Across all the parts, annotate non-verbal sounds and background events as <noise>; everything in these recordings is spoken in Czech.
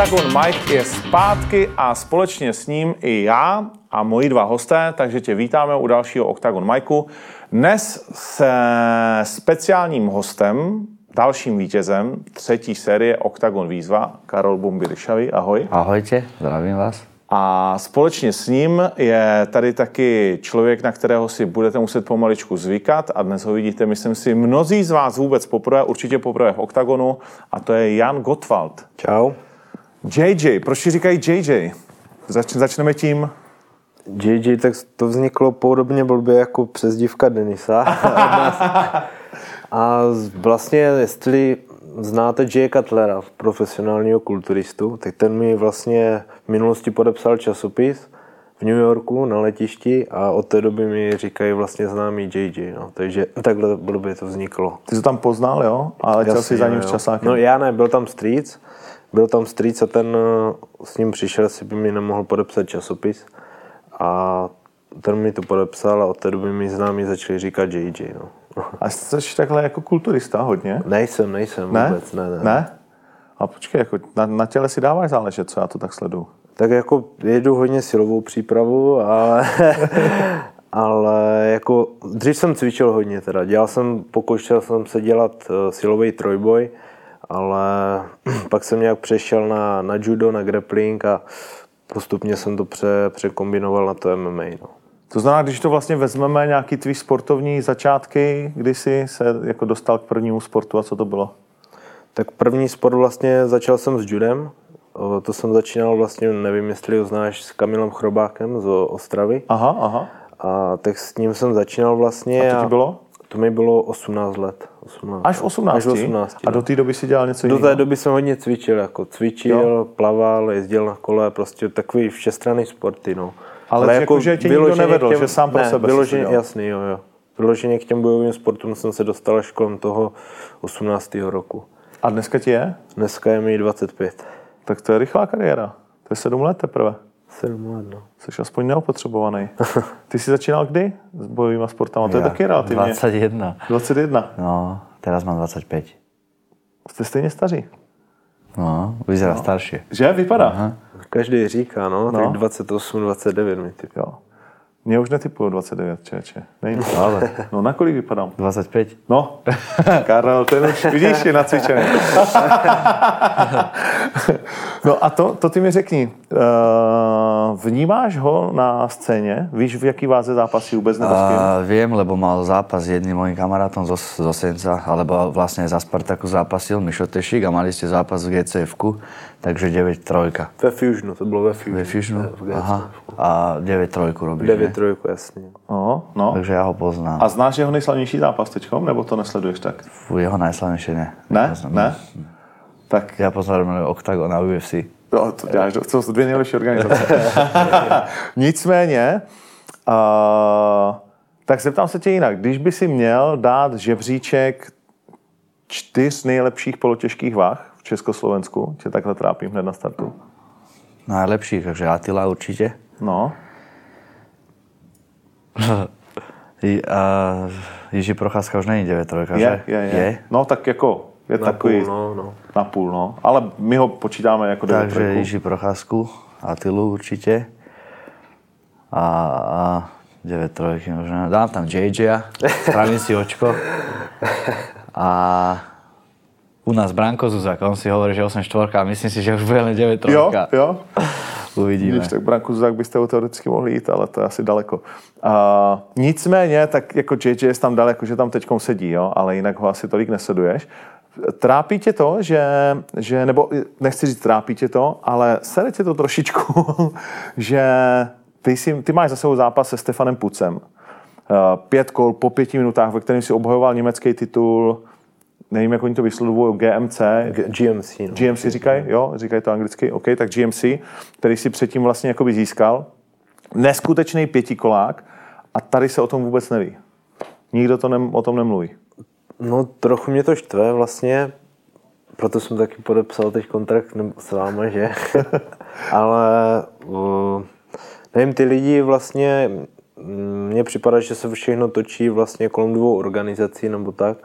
Octagon Mike je zpátky a společně s ním i já a moji dva hosté, takže tě vítáme u dalšího Octagon Mikeu. Dnes se speciálním hostem, dalším vítězem třetí série Octagon Výzva, Karol Bumbiryšavý. Ahoj. Ahojte, zdravím vás. A společně s ním je tady taky člověk, na kterého si budete muset pomaličku zvykat a dnes ho vidíte, myslím si, mnozí z vás vůbec poprvé, určitě poprvé v OKTAGONu a to je Jan Gottwald. Čau. JJ, proč ti říkají JJ? Zač- začneme tím. JJ, tak to vzniklo podobně blbě jako přezdívka Denisa. a vlastně, jestli znáte Jay Cutlera, profesionálního kulturistu, tak ten mi vlastně v minulosti podepsal časopis v New Yorku na letišti a od té doby mi říkají vlastně známý JJ. No. Takže takhle blbě to vzniklo. Ty jsi to tam poznal, jo? A letěl jsi za ním s časákem. No já ne, byl tam strýc, byl tam strýc a ten eh, s ním přišel, jestli by mi nemohl podepsat časopis. A ten mi to podepsal a od té doby mi známí začali říkat JJ. No. A jsi takhle jako kulturista hodně? Nejsem, nejsem Ne? vůbec, ne, ne. Ne? A počkej, jako na, na těle si dáváš záležet, co já to tak sleduju. Tak jako jedu hodně silovou přípravu, ale, <laughs> ale jako dřív jsem cvičil hodně teda. Dělal jsem, pokoušel jsem se dělat uh, silový trojboj, ale <clears throat> pak jsem nějak přešel na, na judo, na grappling a postupně jsem to pře, překombinoval na to MMA. No. To znamená, když to vlastně vezmeme nějaký tvý sportovní začátky, kdy jsi se jako dostal k prvnímu sportu a co to bylo? Tak první sport vlastně začal jsem s judem. To jsem začínal vlastně, nevím, jestli ho znáš, s Kamilem Chrobákem z Ostravy. Aha, aha. A tak s ním jsem začínal vlastně. A to ti bylo? To mi bylo 18 let. 18 Až v 18? Až v 18. A do té doby si dělal něco Do jiného? té doby jsem hodně cvičil, jako cvičil, Jo. plaval, jezdil na kole, prostě takový všestranný sporty, no. Ale jako, že tě nikdo nevedl, k že sám pro ne, sebe vyloženě, dělal. jasný, jo, jo. Vyloženě k těm bojovým sportům jsem se dostal až kolem toho 18. roku. A dneska ti je? Dneska je mi 25. Tak to je rychlá kariéra. To je sedm let teprve. 7 let, no. Jsi aspoň neopotřebovaný. <laughs> Ty jsi začínal kdy s bojovými sportama? To je Ja, taky relativně. 21. 21. No, teraz mám 25. Jste stejně staří. No, vyzerá no. staršie. Že? Vypadá. Aha. Každý říká, no, No. tak 28, 29 mi typ. Jo. Mě už netypuju 29, čeče. Nejde. Ale No na kolik vypadám? 25. No, <laughs> Karel, ten už, vidíš, je nacvičený. <laughs> no a to, to ty mi řekni. Uh, vnímáš ho na scéně? Víš, v jaký váze zápasí vůbec nebo? A viem, lebo mal zápas s jedným mojim kamarátom zo, zo Senca, alebo vlastne za Spartaku zápasil Mišo Tešik a mali ste zápas v GCF-ku, takže 9-3. Ve Fusionu, to bylo ve Fusionu. Ve Fusionu? GCF. Aha. A 9-3 robíš, 9 ne? trojku, jasně. No, no. Takže ja ho poznám. A znáš jeho nejslavnější zápas teďkom, nebo to nesleduješ tak? Fú, jeho najslavnejšie ne. Ne? Nepoznám. Ne? Tak Ja poznám Octagon a UFC. Jo, to děláš, to jsou dvě nejlepší organizace. <laughs> Nicméně, uh, tak zeptám se tě jinak. Když by si měl dát žebříček čtyř nejlepších polotěžkých váh v Československu, tě takhle trápím hned na startu. Najlepší, takže Attila určite. No, <laughs> a Jiří Procházka už není 9 je, že? je, je, je. No tak jako, je Na takový půl, no, no. na půl, no. Ale my ho počítáme jako devět Takže trojku. Jiří Procházku, Attilu určite. A, a 9 trojky možno. Dám tam JJ, spravím si očko. A u nás Branko Zuzak, on si hovorí, že 8 štvorka a myslím si, že už bude len 9 Jo, trojka. jo. Uvidíme. Vidíš, tak Branku Zuzak byste ho teoreticky mohli jít, ale to je asi daleko. A, nicméně, tak jako JJ tam daleko, že tam teďkom sedí, jo, ale jinak ho asi tolik nesleduješ. Trápí tě to, že, že, nebo nechci říct trápí tě to, ale sere tě to trošičku, <laughs> že ty, si, ty máš za sebou zápas se Stefanem Pucem. Eh, Pět kol po pěti minutách, ve kterém si obhajoval německý titul, nevím, jak oni to vyslovují, GMC, G- GMC, no. GMC říkají, jo, říkají to anglicky, OK, tak GMC, který si předtím vlastně jakoby získal. Neskutečný pětikolák a tady se o tom vůbec neví. Nikdo to nem, o tom nemluví. No trochu mě to štve vlastně, proto jsem taky podepsal teď kontrakt ne- s váma, že? <laughs> Ale uh, nevím, ty lidi vlastně, mně připadá, že se všechno točí vlastně kolem dvou organizací nebo tak.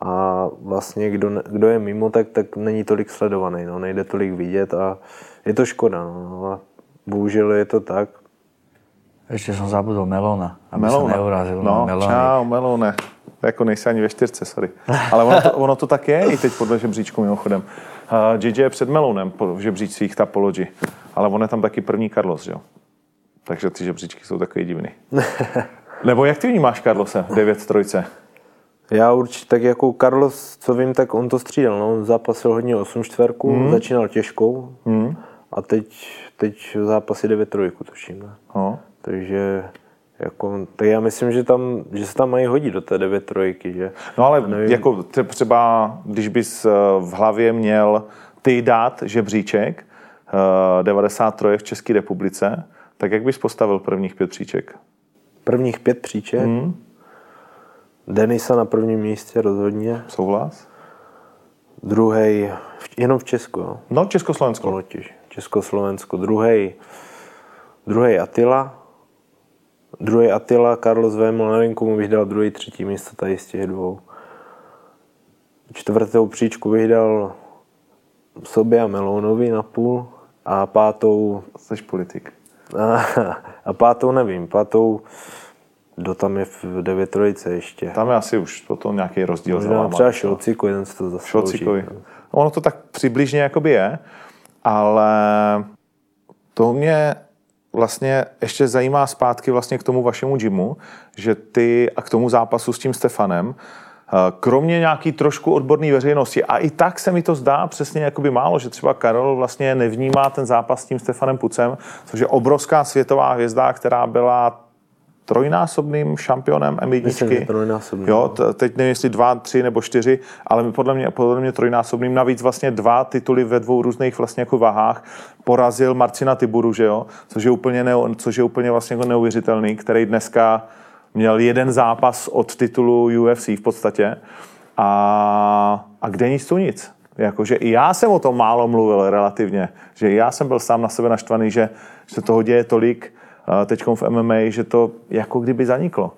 A vlastně kdo, kdo je mimo, tak, tak není tolik sledovaný, no, nejde tolik vidět a je to škoda. No, a bohužel je to tak. Ešte som zabudol Melona, aby sa neurazil. No, Melony. čau, Melone. Jako nejsi ani ve čtyřce, sorry. Ale ono to, ono to tak je i teď podle žebříčku mimochodem. Uh, JJ je před Melonem po- v žebříčcích Tapology, ale on je tam taky první Carlos, že jo? Takže ty žebříčky jsou takový divný. <laughs> Nebo jak ty vnímáš Carlose, 9 trojce? Já určitě, tak jako Carlos, co vím, tak on to střídal. No. On zápasil hodně 8 čtverku, hmm. začínal těžkou hmm. a teď, teď zápasy 9 trojku, tuším. Ne? No. Takže jako, tak já myslím, že, tam, že se tam mají hodit do té 9 trojky, že? No ale nevím. jako tře- třeba, když bys eh, v hlavě měl ty dát žebříček eh, 93 v České republice, tak jak bys postavil prvních pět příček? Prvních pět příček. Hmm. Denisa na prvním místě rozhodně. Souhlas? Druhý jenom v Česku, jo. No, Československo. Lotiš. Československo. Druhý druhý Attila. Druhý Attila, Carlos Vémol, nevím, komu bych dal druhý, třetí místo tady z těch dvou. Čtvrtou příčku bych dal sobě a Melounovi na půl a pátou Jsi politik. a, <laughs> a pátou nevím, pátou kdo tam je v 9 trojice ještě. Tam je asi už potom nějaký rozdíl. Možná třeba Šolciku, jeden se to zaslouží. Ono to tak přibližně jakoby je, ale to mě vlastně ještě zajímá zpátky vlastně k tomu vašemu gymu, že ty a k tomu zápasu s tím Stefanem, eh, kromě nějaký trošku odborné veřejnosti, a i tak se mi to zdá přesně jakoby málo, že třeba Karol vlastně nevnímá ten zápas s tím Stefanem Pucem, což je obrovská světová hvězda, která byla trojnásobným šampionem M1. Myslím. Jo, t- teď nevím, jestli dva, tři nebo čtyři, ale podle mě, podle mě trojnásobným. Navíc vlastně dva tituly ve dvou různých vlastně jako váhách. Porazil Marcina Tiburu, že jo, což je úplně, neo, což je úplně vlastně jako neuvěřitelný, který dneska měl jeden zápas od titulu UFC v podstatě. A, a kde nic tu nic. Jakože i já jsem o tom málo mluvil relativně, že já jsem byl sám na sebe naštvaný, že se toho děje tolik teď v MMA, že to jako kdyby zaniklo.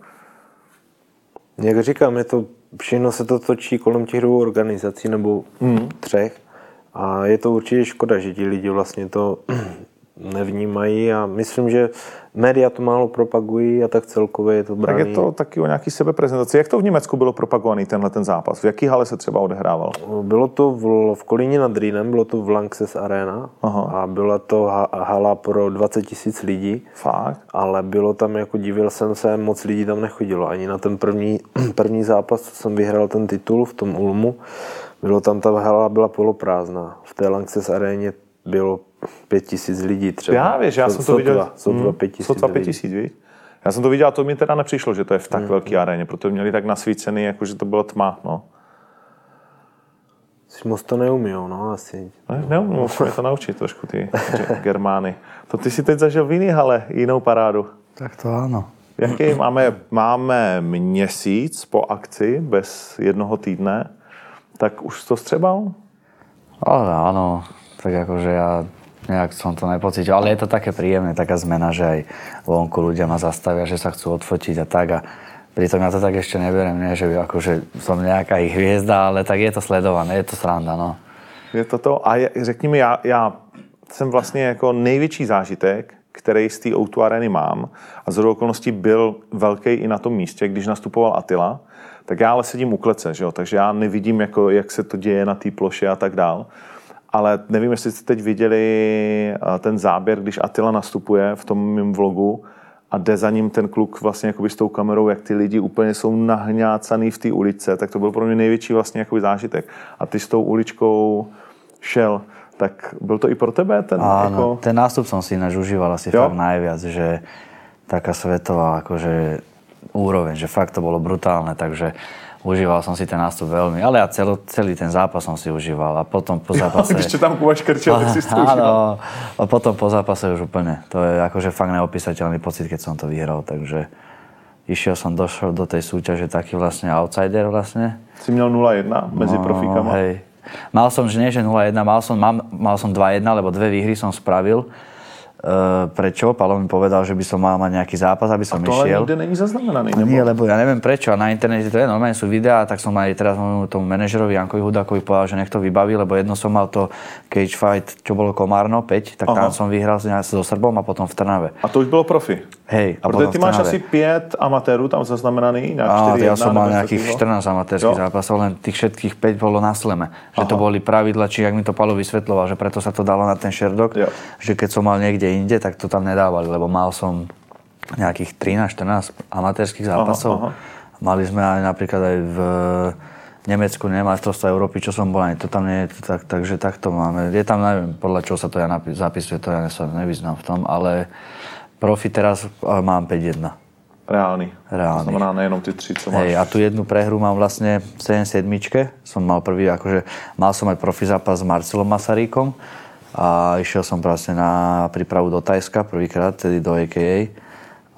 Jak říkám, je to, všechno se to točí kolem těch dvou organizací nebo mm. třech a je to určitě škoda, že ti lidi vlastně to nevnímají a myslím, že média to málo propagují a tak celkově je to Tak braný. je to taky o nějaký sebeprezentaci. Jak to v Německu bylo propagovaný tenhle ten zápas? V jaký hale se třeba odehrával? Bylo to v, v Kolíně nad Rýnem, bylo to v Lanxess Arena Aha. a byla to ha, hala pro 20 tisíc lidí, Fakt? ale bylo tam, jako divil jsem se, moc lidí tam nechodilo. Ani na ten první, <clears throat> první zápas, co jsem vyhrál ten titul v tom Ulmu, bylo tam, ta hala byla poloprázdná. V té Lanxess aréně bylo pět tisíc lidí třeba. Já víš, já So- jsem to viděl. Sotva, sotva Hmm, pět tisíc Sotva pět lidí. tisíc, víš? Já jsem to viděl a to mi teda nepřišlo, že to je v Hmm. tak velký aréně, protože měli tak nasvícený, jako že to bylo tma, no. Si moc to neumíjou, no asi. Ne, neumím, musíme to naučit trošku, ty že- Germány. To ty si teď zažil v jiný hale, jinou parádu. Tak to áno. Jaký máme, máme měsíc po akci, bez jednoho týdne, tak už to střebal? Ale áno, tak akože ja nejak som to nepocítil. Ale je to také príjemné, taká zmena, že aj vonku ľudia ma zastavia, že sa chcú odfotiť a tak. A pritom ja to tak ešte neberiem, nie, že akože som nejaká ich hviezda, ale tak je to sledované, je to sranda, no. Je to to. A je, řekni mi, já, já jsem vlastně jako největší zážitek, který z té O2 areny mám a z okolností byl velký i na tom místě, když nastupoval Attila, tak já ale sedím u klece, že jo? takže já nevidím, jako, jak se to děje na té ploše a tak dál. Ale nevím, jestli jste teď viděli eh, ten záběr, když Attila nastupuje v tom mým vlogu a jde za ním ten kluk vlastně jakoby s tou kamerou, jak ty lidi úplně jsou nahňácaný v té ulice, tak to byl pro mě největší vlastně jakoby zážitek. A ty s tou uličkou šel, tak byl to i pro tebe ten Áno, jako... ten nástup som si ináč užíval asi Jo? fakt najviac, že taká svetová akože úroveň, že fakt to bolo brutálne, takže užíval som si ten nástup veľmi, ale ja celo, celý ten zápas som si užíval a potom po zápase... <laughs> Když tam Kuba škrčel, tak si to. <laughs> Áno, a potom po zápase už úplne. To je akože fakt neopísateľný pocit, keď som to vyhral, takže išiel som, došiel do tej súťaže taký vlastne outsider vlastne. Jsi měl 0-1 mezi profíkama. No, Hej. Mal som, že nie že 0-1, mal som, mám, mal som 2-1, lebo dve výhry som spravil. Prečo. Palo mi povedal, že by som mal mať nejaký zápas, aby som A to ale išiel. nikde není zaznamenaný. Nebo? Nie, lebo ja neviem prečo. A na internete to je normálne sú videá, tak som aj teraz môjmu tomu manažerovi Jankovi Hudákovi povedal, že nech to vybaví, lebo jedno som mal to cage fight, čo bolo Komárno 5, tak tam Aha. som vyhral s- so Srbom a potom v Trnave. A to už bylo profi. Hej, a Protože ty máš asi pět amatérů tam zaznamenaný, nějak Á, 4 ja som mal nejakých 14 Jo. amatérských zápasov, len tých všetkých 5 bolo na sleme. Že to boli pravidla, či jak mi to Palo vysvetloval, že preto sa to dalo na ten Sherdog, Jo. že keď som mal niekde inde, tak to tam nedávali, lebo mal som nejakých 13-14 amatérských zápasov. aha. Mali sme aj napríklad aj v Nemecku, nie, majstrovstva Európy, čo som bol, ani to tam nie je, tak, takže takto máme. Je tam, neviem, podľa čoho sa to ja zapisuje, to ja sa nevyznám v tom, ale profi teraz mám 5-1. Reálný. Reálny. To znamená nejenom ty tři, co máš. Hej, a tu jednu prehru mám vlastne v 77 Som mal prvý, akože mal som aj profi zápas s Marcelom Masaríkom a išiel som vlastne na prípravu do Tajska prvýkrát, tedy do AKA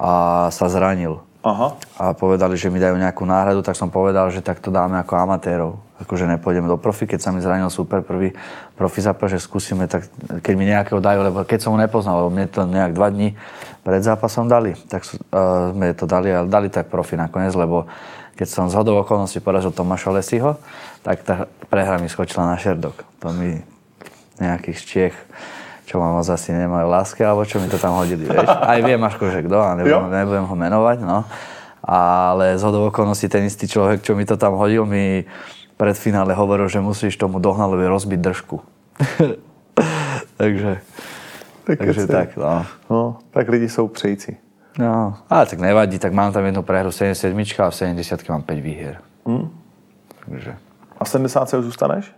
a sa zranil. Aha. A povedali, že mi dajú nejakú náhradu, tak som povedal, že tak to dáme ako amatérov. Akože nepôjdeme do profi, keď sa mi zranil super prvý profi zápas, že skúsime, tak keď mi nejakého dajú, lebo keď som ho nepoznal, lebo mne to nejak dva dní pred zápasom dali, tak uh, sme to dali, ale dali tak profi nakoniec, lebo keď som z hodou okolností porazil Tomáša Lesiho, tak tá prehra mi skočila na šerdok. To mi nejakých z Čiech čo ma moc asi nemajú láske, alebo čo mi to tam hodili, vieš. Aj viem, Aško, že kto, a nebudem, nebudem ho menovať, no. Ale z hodou okolností ten istý človek, čo mi to tam hodil, mi pred finále hovoril, že musíš tomu dohnalovi rozbiť držku. <laughs> takže, Tak takže keci. tak, no. No, tak lidi jsou přející. No, ale tak nevadí, tak mám tam jednu prehru 77 a v 70 mám 5 výhier. Takže, A v 70 už zůstaneš?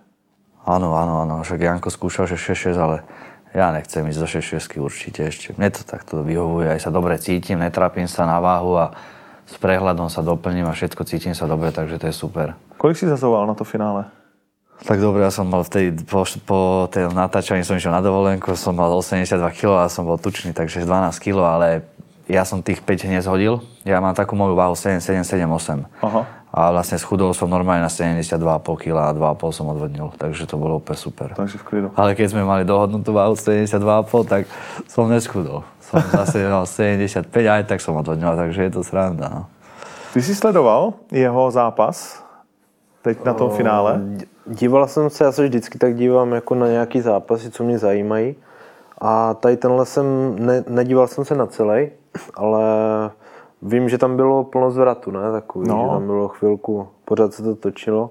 áno, áno, áno, však Janko skúšal, že 6-6, ale ja nechcem ísť do 6 určite ešte. Mne to takto vyhovuje, aj sa dobre cítim, netrápim sa na váhu a s prehľadom sa doplním a všetko cítim sa dobre, takže to je super. Kolik jsi zazoval na to finále? Tak dobre, ja som mal v tej, po, po tej natáčaní som išiel na dovolenku, som mal 82 kg a som bol tučný, takže 12 kg, ale ja som tých 5 hneď zhodil. Ja mám takú moju váhu 77, 7, 8. Aha. A vlastne schudol som normálne na 72,5 kg a 2,5 som odvodnil, takže to bolo úplne super. Takže v klidu. Ale keď sme mali dohodnutú váhu 72,5, tak som neschudol. Som zase <laughs> mal 75 aj tak som odvodnil, takže je to sranda. No. Ty jsi sledoval jeho zápas teď na tom finále? Díval jsem se, já se vždycky tak dívám jako na nějaký zápasy, co mě zajímají. A tady tenhle jsem, ne, nedíval jsem se na celý, ale vím, že tam bylo plno zvratu, ne? Takový, No. že tam bylo chvilku, pořád se to točilo.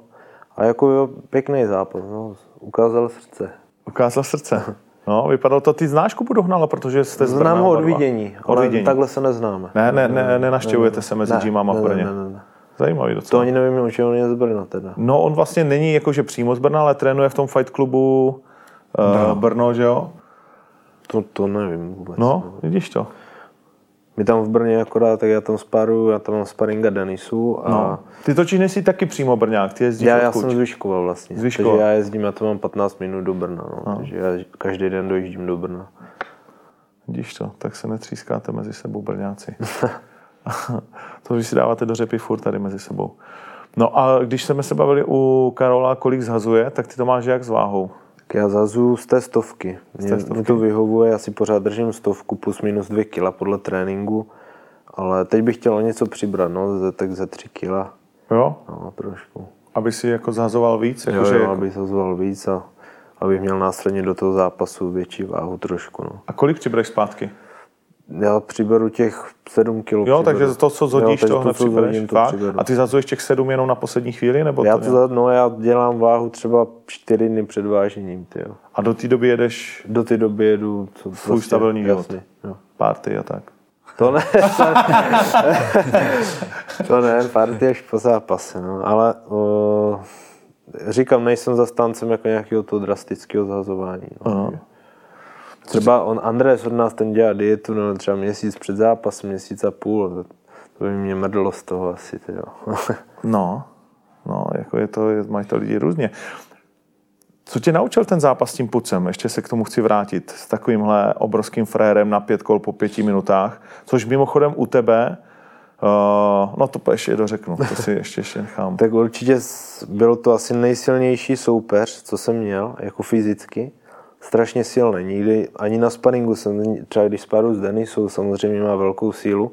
A jako jo, pěkný zápas, no, ukázal srdce. Ukázal srdce. No, vypadalo to, ty znáš Kubu Dohnala, protože jste Znám ho od vidění, Od ale vidění. takhle se neznáme. Ne, ne, ne, nenaštěvujete se mezi Ne, gymama v ne, Brně. ne, ne, ne. Zajímavý To docela. ani nevím, že on je z Brna teda. No, on vlastně není jakože přímo z Brna, ale trénuje v tom fight klubu uh, Brno, že jo? To, to nevím vůbec. No, vidíš to. My tam v Brně akorát, tak já tam sparu, já tam mám sparinga Denisu a No. Ty točíš nejsi taky přímo Brňák, ty jezdíš já, já odkud? jsem z Vyškova vlastně. Z Vyškova. Takže já jezdím, já to mám 15 minut do Brna. No. Takže já každý den dojíždím do Brna. Vidíš to, tak se netřískáte mezi sebou Brňáci. <laughs> <laughs> to vy si dáváte do řepy furt tady mezi sebou. No a když jsme se bavili u Karola, kolik zhazuje, tak ty to máš jak s váhou? Tak já zazu z té stovky. Mě, té stovky. mě to vyhovuje, já si pořád držím stovku plus minus 2 kila podle tréninku. Ale teď bych chtěl něco přibrat, no, ze, tak ze 3 kila. Jo? No, trošku. Aby si jako zhazoval víc? Jo, Jakože jo, jako... abych zazoval víc a abych měl následně do toho zápasu větší váhu trošku. No. A kolik přibereš zpátky? Já přiberu těch 7 kg. Jo, takže to, co zhodíš, takže to hned co zhodím, to přiberu. A ty zhazuješ těch sedm jenom na poslední chvíli? Nebo Já to, to, no, já dělám váhu třeba 4 dny před vážením, tyjo. A do té doby jedeš Do té doby jedu co, prostě, stabilní život. jo. party a tak. To ne, <laughs> to ne, party až po zápase, no. ale o, říkám, nejsem zastáncem jako nějakého toho drastického zhazování. No. Třeba on, Andrés od nás ten dělá dietu, no, třeba měsíc před zápasem, měsíc a půl, to, to by mě mrdlo z toho asi, tyjo. <laughs> No, no, jako je to, je, mají to lidi různě. Co tě naučil ten zápas s tím pucem? Ještě se k tomu chci vrátit. S takovýmhle obrovským frérem na pět kol po pěti minutách, což mimochodem u tebe, uh, no to ještě dořeknu, to si ještě, ještě nechám. <laughs> Tak určitě byl to asi nejsilnější soupeř, co jsem měl, jako fyzicky. Strašně silný. Nikdy ani na sparingu jsem, třeba když spadu s Denisou, samozřejmě má velkou sílu,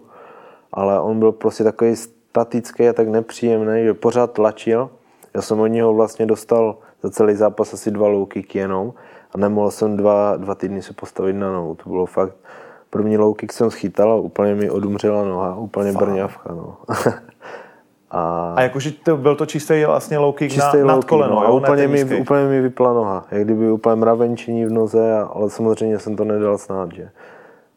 ale on byl prostě takový statický a tak nepříjemný, že pořád tlačil. Já jsem od něho vlastně dostal za celý zápas asi dva low kicky jenom a nemohl jsem dva, dva týdny se postavit na nohu. To bylo fakt, první low kick jsem schytal a úplně mi odumřela noha, úplně brňavka. No. <laughs> A, a jakože to, byl to čistý vlastně low kick čistý na, nad koleno, no, jo, úplně, mi, úplně mi vypla noha, jak kdyby úplně mravenčení v noze, ale samozřejmě jsem to nedal snad, že.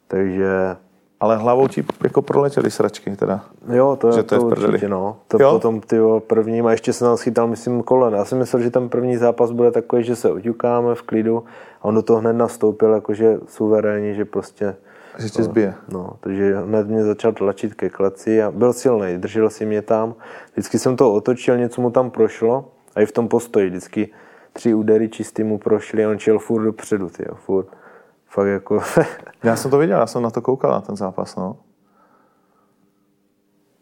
Takže... Ale hlavou ti jako proletěly sračky teda. Jo, to, že to, to je určitě, no. To jo? potom ty prvním, a ještě jsem tam schytal, myslím, kolena. Já si myslel, že ten první zápas bude takový, že se oťukáme v klidu a on do toho hned nastoupil jakože suverénně, že prostě že tě zbije. No, takže hned mě začal tlačit ke kleci a byl silný, držel si mě tam. Vždycky jsem to otočil, něco mu tam prošlo a i v tom postoji vždycky tři údery čistý mu prošly a on čel furt dopředu, tyjo, furt. Fakt jako... <laughs> já jsem to viděl, já jsem na to koukal, na ten zápas, no.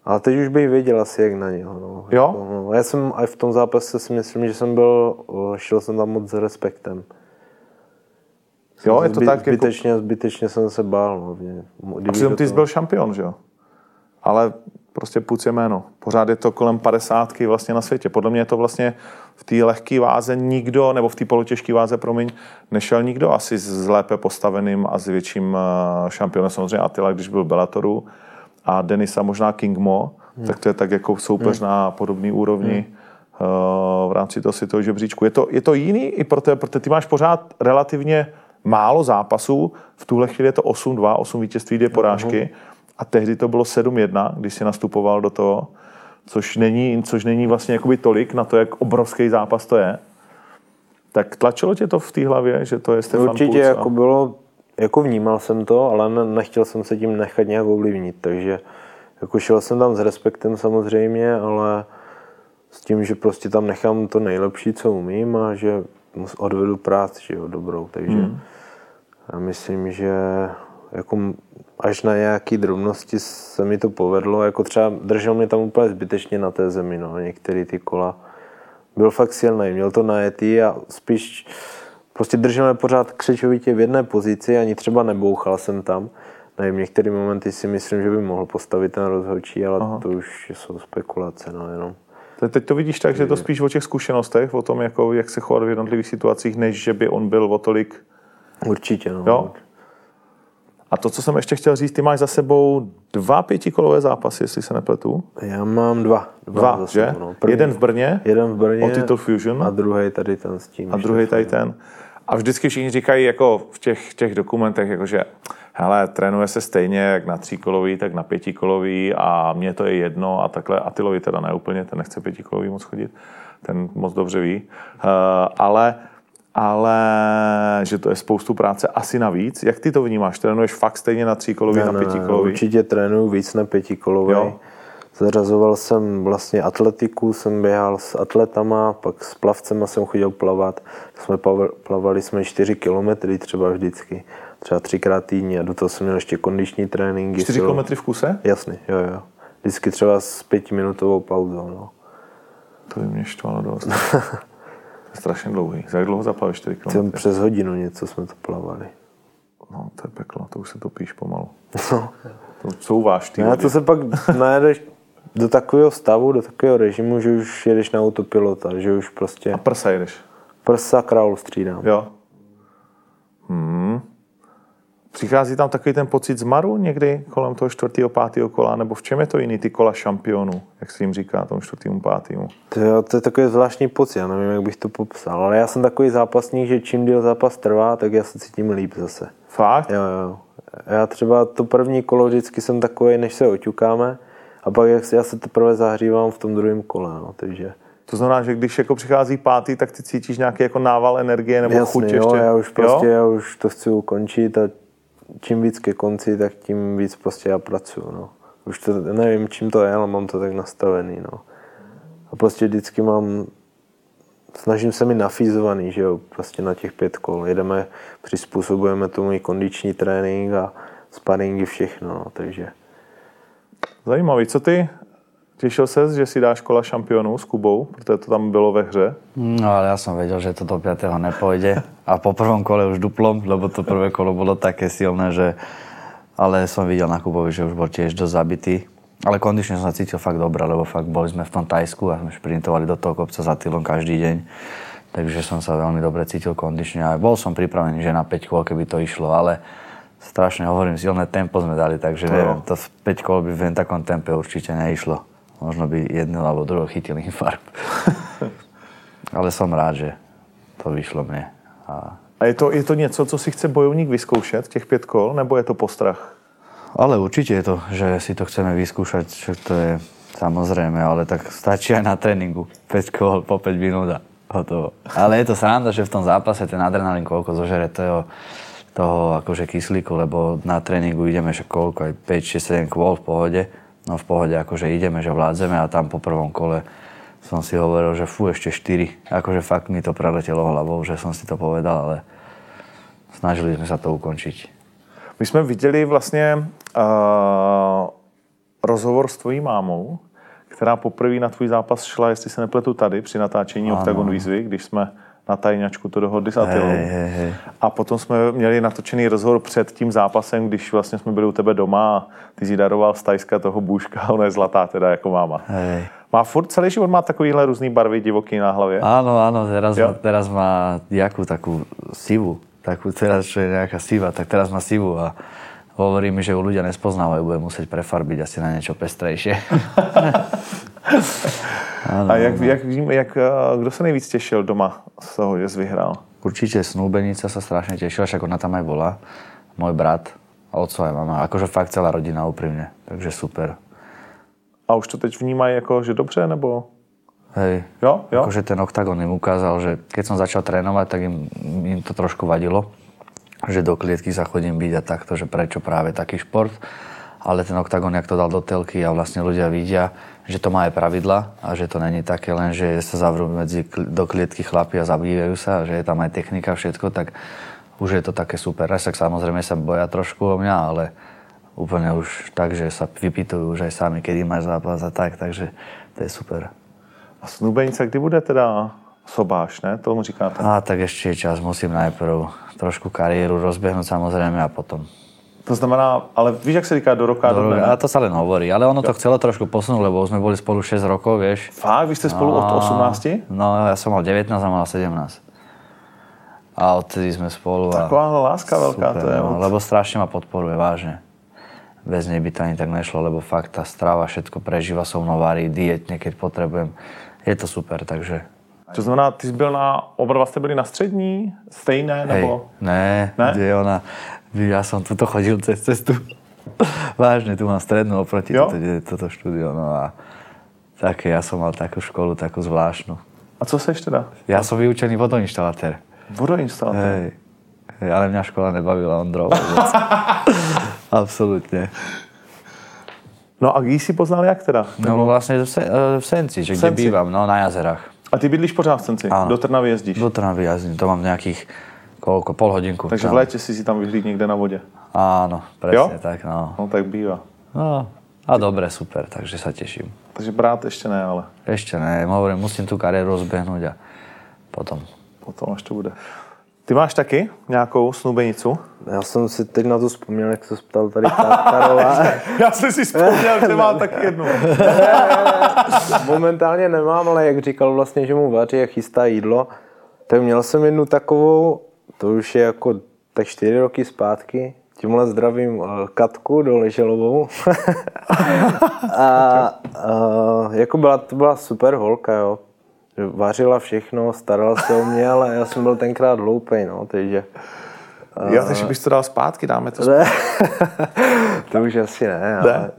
Ale teď už bych věděl asi, jak na něho. No. Jo? Jako, no. Já jsem i v tom zápase si myslím, že jsem byl, šel jsem tam moc s respektem. Jo, je to tak jako- zbytečně, jako... zbytečně jsem se bál. No. A přitom ty jsi byl šampion, že jo? Ale prostě půjc je jméno. Pořád je to kolem 50 vlastně na světě. Podle mě je to vlastně v té lehké váze nikdo, nebo v té polotěžké váze, promiň, nešel nikdo asi s lépe postaveným a s větším eh, šampionem. Samozřejmě Attila, když byl Bellatoru a Denisa možná King Mo, hmm. tak to je tak jako soupeř hmm. na podobné úrovni. Hmm v rámci toho světového žebříčku. Je to, je to jiný i proto, protože ty máš pořád relativně málo zápasů, v tuhle chvíli je to 8-2, 8 vítězství, dvě porážky. a tehdy to bylo 7-1, když si nastupoval do toho, což není, což není vlastně jakoby tolik na to, jak obrovský zápas to je. Tak tlačilo tě to v té hlavě, že to je Stefan Určitě Puc a... jako bylo, jako vnímal jsem to, ale ne, nechtěl jsem se tím nechat nějak ovlivnit, takže jako šel jsem tam s respektem samozřejmě, ale s tím, že prostě tam nechám to nejlepší, co umím a že odvedu práci, že jo, dobrou, takže hmm. já myslím, že jako až na nějaký drobnosti se mi to povedlo, jako třeba držel mě tam úplně zbytečně na té zemi, no, některé ty kola. Byl fakt silný, měl to najetý a spíš prostě držel mě pořád křečovitě v jedné pozici, ani třeba nebouchal jsem tam. Nevím, některé momenty si myslím, že by mohl postavit ten rozhodčí, ale Aha. to už jsou spekulace, no jenom. Teď to vidíš tak, že je to spíš o těch zkušenostech, o tom, jako, jak se chovat v jednotlivých situacích, než že by on byl o tolik... Určitě, no. Jo? A to, co jsem ještě chtěl říct, ty máš za sebou dva pětikolové zápasy, jestli se nepletu. Já mám dva. Dva, dva že? No. První, jeden v Brně, jeden v Brně o titul Fusion. A druhý tady ten s tím. A druhý tady ten. A vždycky všichni říkají jako v těch, těch dokumentech, jako že hele, trénuje se stejně jak na tříkolový, tak na pětikolový a mně to je jedno a takhle. Atilovi teda neúplně, ten nechce pětikolový moc chodit, ten moc dobře ví. Uh, ale ale že to je spoustu práce asi navíc. Jak ty to vnímáš? Trénuješ fakt stejně na tříkolový, ne, na pětikolový? určitě trénuju víc na pětikolový. Jo. Zařazoval jsem vlastně atletiku, jsem běhal s atletama, pak s plavcema jsem chodil plavat. Jsme plavali jsme 4 kilometry třeba vždycky třeba třikrát týdně a do toho jsem měl ještě kondiční tréninky. 4 km v kuse? Jasný, jo, jo. Vždycky třeba s pětiminutovou pauzou, no. To by mě štvalo dost. <laughs> strašně dlouhý. Za jak dlouho zaplaveš 4 km? Jsem přes hodinu něco jsme to plavali. No, to je peklo, to už se topíš pomalu. No. To couváš ty no, to se pak najedeš do takového stavu, do takového režimu, že už jedeš na autopilota, že už prostě... A prsa jedeš? Prsa králu střídám. Jo. Hmm. Přichází tam takový ten pocit zmaru někdy kolem toho čtvrtého, pátého kola, nebo v čem je to jiný ty kola šampionů, jak se jim říká, tomu čtvrtému, pátému? To, je, to je takový zvláštní pocit, já nevím, jak bych to popsal, ale já jsem takový zápasník, že čím díl zápas trvá, tak já se cítím líp zase. Fakt? Jo, jo. Já třeba to první kolo vždycky jsem takový, než se oťukáme, a pak jak já se teprve zahřívám v tom druhém kole, no, takže... To znamená, že když jako přichází pátý, tak ty cítíš nějaký jako nával energie nebo Jasný, chuť jo, ještě? já už prostě, jo? já už to chci ukončit a čím víc ke konci, tak tím víc prostě já pracuju, no. Už to nevím, čím to je, ale mám to tak nastavený, no. A prostě vždycky mám, snažím se mi nafízovaný, že jo, prostě na těch pět kol. Jedeme, přizpůsobujeme tomu i kondiční trénink a sparingy, všechno, no, takže. Zajímavý, co ty? Těšil ses, že si dáš kola šampionů s Kubou, protože to tam bylo ve hře? No ale ja som vedel, že to do 5. nepôjde. A po prvom kole už duplom, lebo to prvé kolo bolo také silné, že... Ale som videl na Kubovi, že už bol tiež dosť zabitý. Ale kondične som sa cítil fakt dobre, lebo fakt boli sme v tom Tajsku a sme šprintovali do toho kopca za Tylom každý deň. Takže som sa veľmi dobre cítil kondične a bol som pripravený, že na 5 kôl, keby to išlo, ale strašne hovorím, silné tempo sme dali, takže neviem, to 5 kol by v takom tempe určite neišlo. Možno by jedno alebo druhé chytil infarkt. <laughs> Ale som rád, že to vyšlo mne. A... A je to, je to něco, co si chce bojovník vyzkoušet, těch pět kol, nebo je to postrach? Ale určite je to, že si to chceme vyskúšať, že to je samozrejme, ale tak stačí aj na tréningu. 5 kol po 5 minút a hotovo. Ale je to sranda, že v tom zápase ten adrenalín koľko zožere toho, toho akože kyslíku, lebo na tréningu ideme že koľko, aj 5, 6, 7 kôl v pohode. No v pohode akože ideme, že vládzeme a tam po prvom kole som si hovoril, že fú, ešte 4. Akože fakt mi to preletelo hlavou, že som si to povedal, ale snažili sme sa to ukončiť. My jsme viděli vlastně uh, rozhovor s tvojí mámou, která poprvé na tvůj zápas šla, jestli se nepletu tady, při natáčení ano. Octagon výzvy, když jsme na tajňačku to dohodli s Atilou. Hej, hej, hej. A potom jsme měli natočený rozhovor před tím zápasem, když vlastně jsme byli u tebe doma a ty si daroval z Tajska toho bůžka, <laughs> ona je zlatá teda jako máma. Hej. Má furt celý život má takovýhle různý barvy divoký na hlavě. Áno, áno, teraz, Jo. má, teraz má jakú takú sivu, takú teraz, čo je nejaká siva, tak teraz má sivu a hovorí mi, že ju ľudia nespoznávajú, bude musieť prefarbiť asi na niečo pestrejšie. <laughs> <laughs> A jak, jak, vím, jak, eh, kdo se nejvíc těšil doma z toho, že jsi vyhrál? Určite snúbenica sa strašne tešila, však ona tam aj bola, môj brat a otco aj mama. Akože fakt celá rodina úprimne, takže super. A už to teď vnímají jako, že dobře, nebo? Hej, Jo, jo? Akože ten oktagon im ukázal, že keď som začal trénovať, tak im, im to trošku vadilo, že do klietky sa chodím byť a takto, že prečo práve taký šport. Ale ten oktagon, jak to dal do telky a vlastne ľudia vidia, že to má aj pravidla a že to není také len, že sa zavrú medzi, do klietky chlapi a zabíjajú sa a že je tam aj technika, všetko, tak už je to také super. Až tak samozrejme sa boja trošku o mňa, ale úplne už tak, že sa vypýtujú už aj sami, kedy máš zápas a tak, takže to je super. A snubenice, kdy bude teda sobáš, ne? Tomu říkáte. A tak ešte je čas, musím najprv trošku kariéru rozbehnúť samozrejme a potom. To znamená, ale víš, jak se říká do roka, do, Do, dne, to sa len hovorí, ale ono to chcelo trošku posunúť, lebo už sme boli spolu 6 rokov, vieš. Fakt, vy jste spolu od 18? No, ja som mal 19 a mal 17. A odtedy sme spolu. A... Taková láska velká, to je no, lebo strašne ma podporuje, vážne. Bez nej by to ani tak nešlo, lebo fakt tá strava všetko prežíva so mnou, varí dietne, keď potrebujem. Je to super, takže To znamená, ty jsi byl na, oba dva jste byli na střední, stejné, Hej, nebo? ne, Ne? kde je ona, ja som tuto chodil cez cestu. <laughs> Vážne, tu mám strednú oproti Jo? toto, toto štúdio. No a také, ja som mal takú školu, takú zvláštnu. A co seš teda? Ja som vyučený vodoinštalatér. Vodoinstalatér. Hej. Hej, ale mňa škola nebavila Ondrov. vôbec. <laughs> Absolutne. No a kdy jsi poznal jak teda? No vlastne v, Se- eh, v Senci, že kde Senci. bývam, no na jazerách. A ty bydlíš pořád v Senci? Áno. Do Trnavy jezdíš? Do Trnavy jazdím, to mám nejakých koľko, pol hodinku. Takže v létě si si tam vyhlíd někde na vodě. Áno, presne Jo? tak, no. No tak bývá. no. A dobre, super, takže sa teším. Takže brát ještě ne, ale Ešte ne, hovorím, musím tú kariéru rozbehnúť a potom. potom až to bude. Ty máš taky nějakou snubenicu? Já jsem si teď na to vzpomněl, jak se ptal tady Ta- Karova. <laughs> Já jsem si vzpomněl, že má taky jednu. <laughs> Momentálně nemám, ale jak říkal vlastně, že mu vaří a chystá jídlo, tak měl jsem jednu takovou, to už je jako tak čtyři roky zpátky, tímhle zdravím eh, Katku do Leželovou. <laughs> a, a jako byla, to byla super holka, jo. Vařila všechno, starala se o mě, ale já jsem byl tenkrát hloupej, no, takže... Jo, takže bys to dal zpátky, dáme to Ne. <laughs> to už asi ne, ale Ne.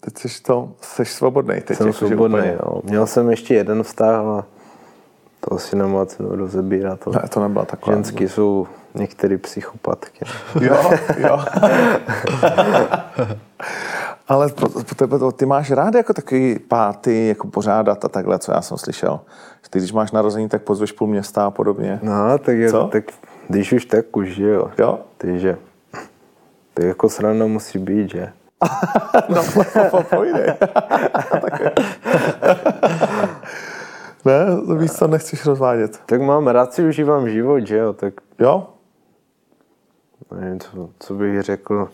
Teď jsi, to, jsi svobodný. Teď jsem jakože svobodný. úplně. No. Měl jsem ještě jeden vztah, ale to asi nemá cenu rozebírat. To. Ne, to nebyla taková. Ženský jsou některé psychopatky. Jo, jo. <laughs> Ale po, po tebe, to, ty máš rád jako takový páty, jako pořádat a takhle, co já jsem slyšel. Že ty, když máš narození, tak pozveš půl města a podobně. No, tak, je, Co? tak když už tak už, že jo. Jo? Takže to jako sranda musí být, že? <laughs> no, po, pojde. <laughs> ne, víš co, nechceš rozvádět. Tak mám rád si užívám život, že jo, tak Jo? nevím, co, co bych řekl,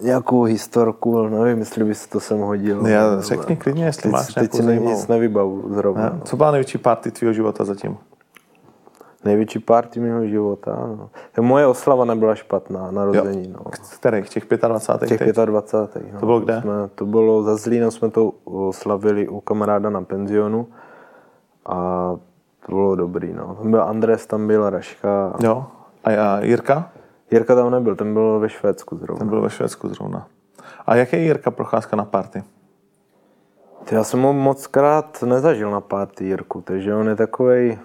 nějakou historku, nevím, jestli by se to sem hodilo. Já řekni klidně, jestli teď, máš teď nějakou si nic nevybavu zrovna. Ne? Co byla největší party tvýho života zatím? Největší party mého života. No. Moje oslava nebyla špatná, narození. No. Kterých? Těch 25. Těch teď? 25. No. To bylo kde? Jsme, to bylo za Zlínem, jsme to slavili u kamaráda na penzionu a to bylo dobrý. No. Tam byl Andres, tam byl Raška. Jo. A já, Jirka? Jirka tam nebyl, ten byl ve Švédsku zrovna. Ten byl ve Švédsku zrovna. A jak je Jirka Procházka na party? Ty, Já jsem ho moc krát nezažil na party Jirku, takže on je takovej,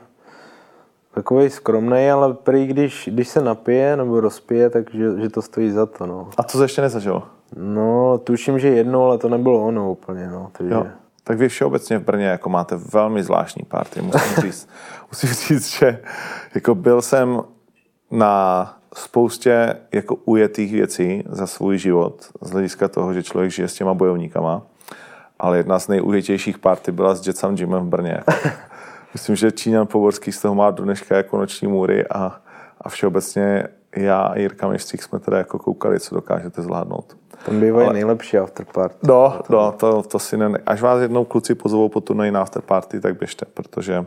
takovej skromný, ale prý když, když se napije nebo rozpije, takže že to stojí za to. No. A co jsi ještě nezažil? no, tuším, že jednou, ale to nebylo ono úplně. No, takže... Jo. Tak vy všeobecně v Brně jako máte velmi zvláštní party, musím <laughs> říct. musím říct, že jako byl jsem na spoustě jako ujetých věcí za svůj život, z hlediska toho, že člověk žije s těma bojovníkama, ale jedna z nejujetějších party byla s Jetsam Jimem v Brně. <laughs> Myslím, že Číňan Povorský z toho má do dneška jako noční můry a, a všeobecně já a Jirka Měšcík jsme teda jako koukali, co dokážete zvládnout. Tam bývají nejlepší afterparty. No, no to, to si ne... Až vás jednou kluci pozvou po turnaji na afterparty, tak běžte, protože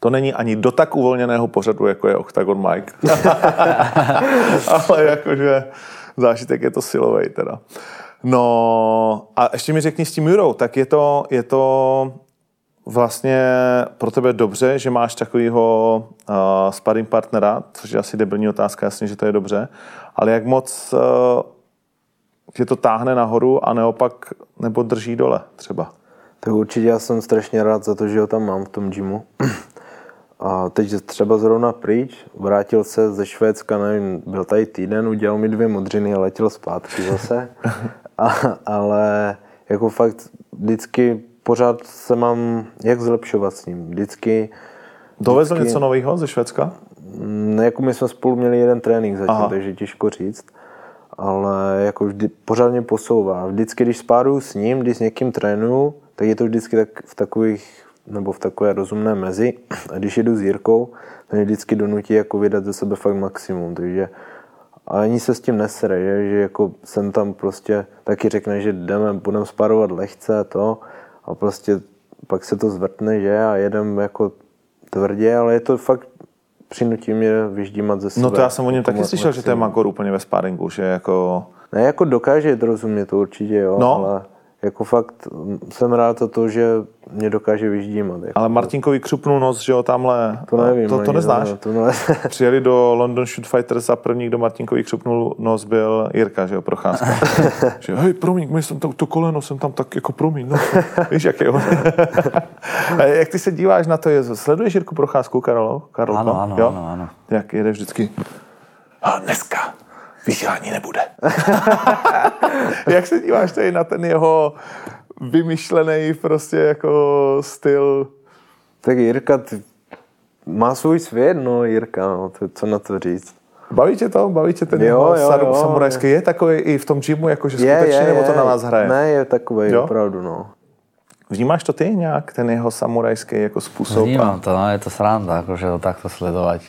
to není ani do tak uvolněného pořadu, jako je Octagon Mike. <laughs> Ale jakože zážitek je to silový teda. No a ještě mi řekni s tím Jurou, tak je to, je to vlastně pro tebe dobře, že máš takového uh, sparring partnera, což je asi debilní otázka, jasně, že to je dobře, ale jak moc uh, tě to táhne nahoru a neopak nebo drží dole třeba. Tak určitě já jsem strašně rád za to, že ho tam mám v tom gymu. A teď třeba zrovna pryč, vrátil se ze Švédska, nevím, byl tady týden, udělal mi dvě modřiny a letěl zpátky zase. A, ale jako fakt vždycky pořád se mám jak zlepšovat s ním. Vždycky, Dovezl Vždycky- něco nového ze Švédska? jako my jsme spolu měli jeden trénink zatím, Aha. takže těžko říct. Ale jako vždy, pořád mě posouvá. Vždycky, když spáruju s ním, když s někým trénuju, tak je to vždycky tak v takových, nebo v takové rozumné mezi. A když jedu s Jirkou, tak mě vždycky donutí jako vydat ze sebe fakt maximum. Takže a ani se s tím nesere, že, že jako jsem tam prostě taky řekne, že jdeme, budeme spárovat lehce a to a prostě pak se to zvrtne, že a jedem jako tvrdě, ale je to fakt přinutí mě vyždímat ze sebe. No to já jsem o něm taky slyšel, že to je magor úplně ve sparingu, že jako... Ne, jako dokáže to rozumět, to určitě jo, No. ale jako fakt mm, jsem rád za to, že mě dokáže vyždímat. Jako. Ale Martinkovi křupnul nos, že jo, tamhle. to nevím. To, to ani neznáš? ne, To ne. <laughs> Přijeli do London Shoot Fighters a první, kdo Martinkovi křupnul nos, byl Jirka, že jo, Procházka. <laughs> že hej, promiň, my jsem tam, to koleno jsem tam tak jako promiň, no. <laughs> Víš, jak je on. A jak ty se díváš na to, je, sleduješ Jirku Procházku, Karolo? Karolko? Ano, ano, jo? ano, ano. Jak jede vždycky. A dneska vysílání nebude. <laughs> jak se díváš tady na ten jeho vymyšlený prostě jako styl tak Jirka ty, má svůj svět, no Jirka, no, to, co na to říct. Baví tě to? Baví tě ten Jo, jeho jo, jo. samurajský? Je takový i v tom gymu, jako že Je, skutečně, je, nebo to na vás hraje? Ne, je takový Jo? opravdu, no. Vnímáš to ty nějak, ten jeho samurajský jako způsob? Vnímam to, no, je to sranda, akože ho takto sledovať.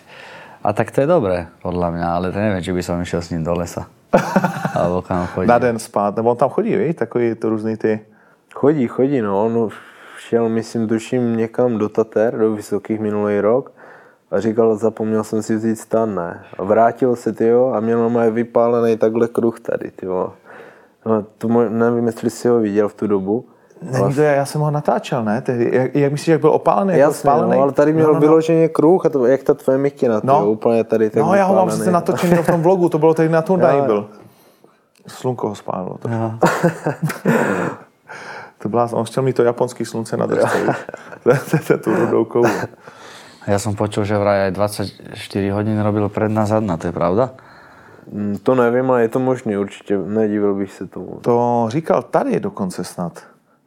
A tak to je dobré, podľa mňa, ale to neviem, či by som išiel s ním do lesa. <laughs> Alebo kam chodí. Na den spát, nebo on tam chodí, víš, takový to různý ty... Chodí, chodí, no. On šel, myslím, tuším někam do Tater, do Vysokých minulý rok a říkal, zapomněl jsem si vzít stan, ne. A vrátil se, tyjo, a měl normálně vypálený takhle kruh tady, tyjo. No, to nevím, jestli jsi ho viděl v tu dobu. Není to, já jsem ho natáčel, ne? Tehdy, jak, jak myslíš, jak byl opálený, Jasně, spálený? no, ale tady měl no, no, no. vyloženě kruh, a to, jak ta tvoje mikina, No. no. úplně tady. tak No, já ho mám sice natočený v tom vlogu, to bylo tady na <laughs> jo. byl. Slunko ho spálilo. <laughs> To, to byla, on chtěl mít to japonský slunce na držce, tu rudou koulu. Ja som počul, že vraj aj 24 hodín robil predná zadná, to je pravda? Mm, To nevím, ale je to možný určitě, nedivil bych se tomu. To říkal tady dokonce snad.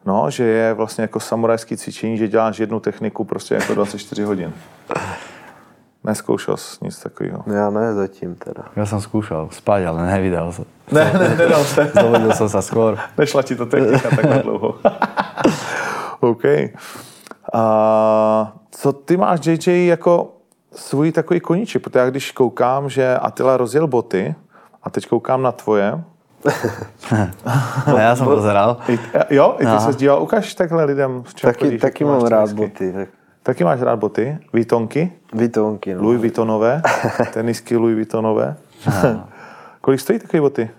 No, že je vlastně jako samurajský cvičení, že děláš jednu techniku prostě jako 24 hodin. Neskoušel jsi nic takového. Já ne zatím teda. Ja som skúšal spať, ale nevydal sa. Ne, ne, nedal se. Zobudil som sa skôr. Nešla ti to technika takhle dlouho. <laughs> OK. A co ty máš, JJ, jako svůj takový koníček? Protože já když koukám, že Attila rozjel boty a teď koukám na tvoje, <laughs> A ja som pozeral. Jo, i ty Aha. se díval, ukáž takhle lidem, v čem Taky, chodíš, taky mám rád tenisky. boty. Tak Taky máš rád boty? Výtonky? Vytonky, no. Louis Vuittonové? <laughs> Tenisky Louis Vuittonové? <laughs> Kolik stojí takové boty?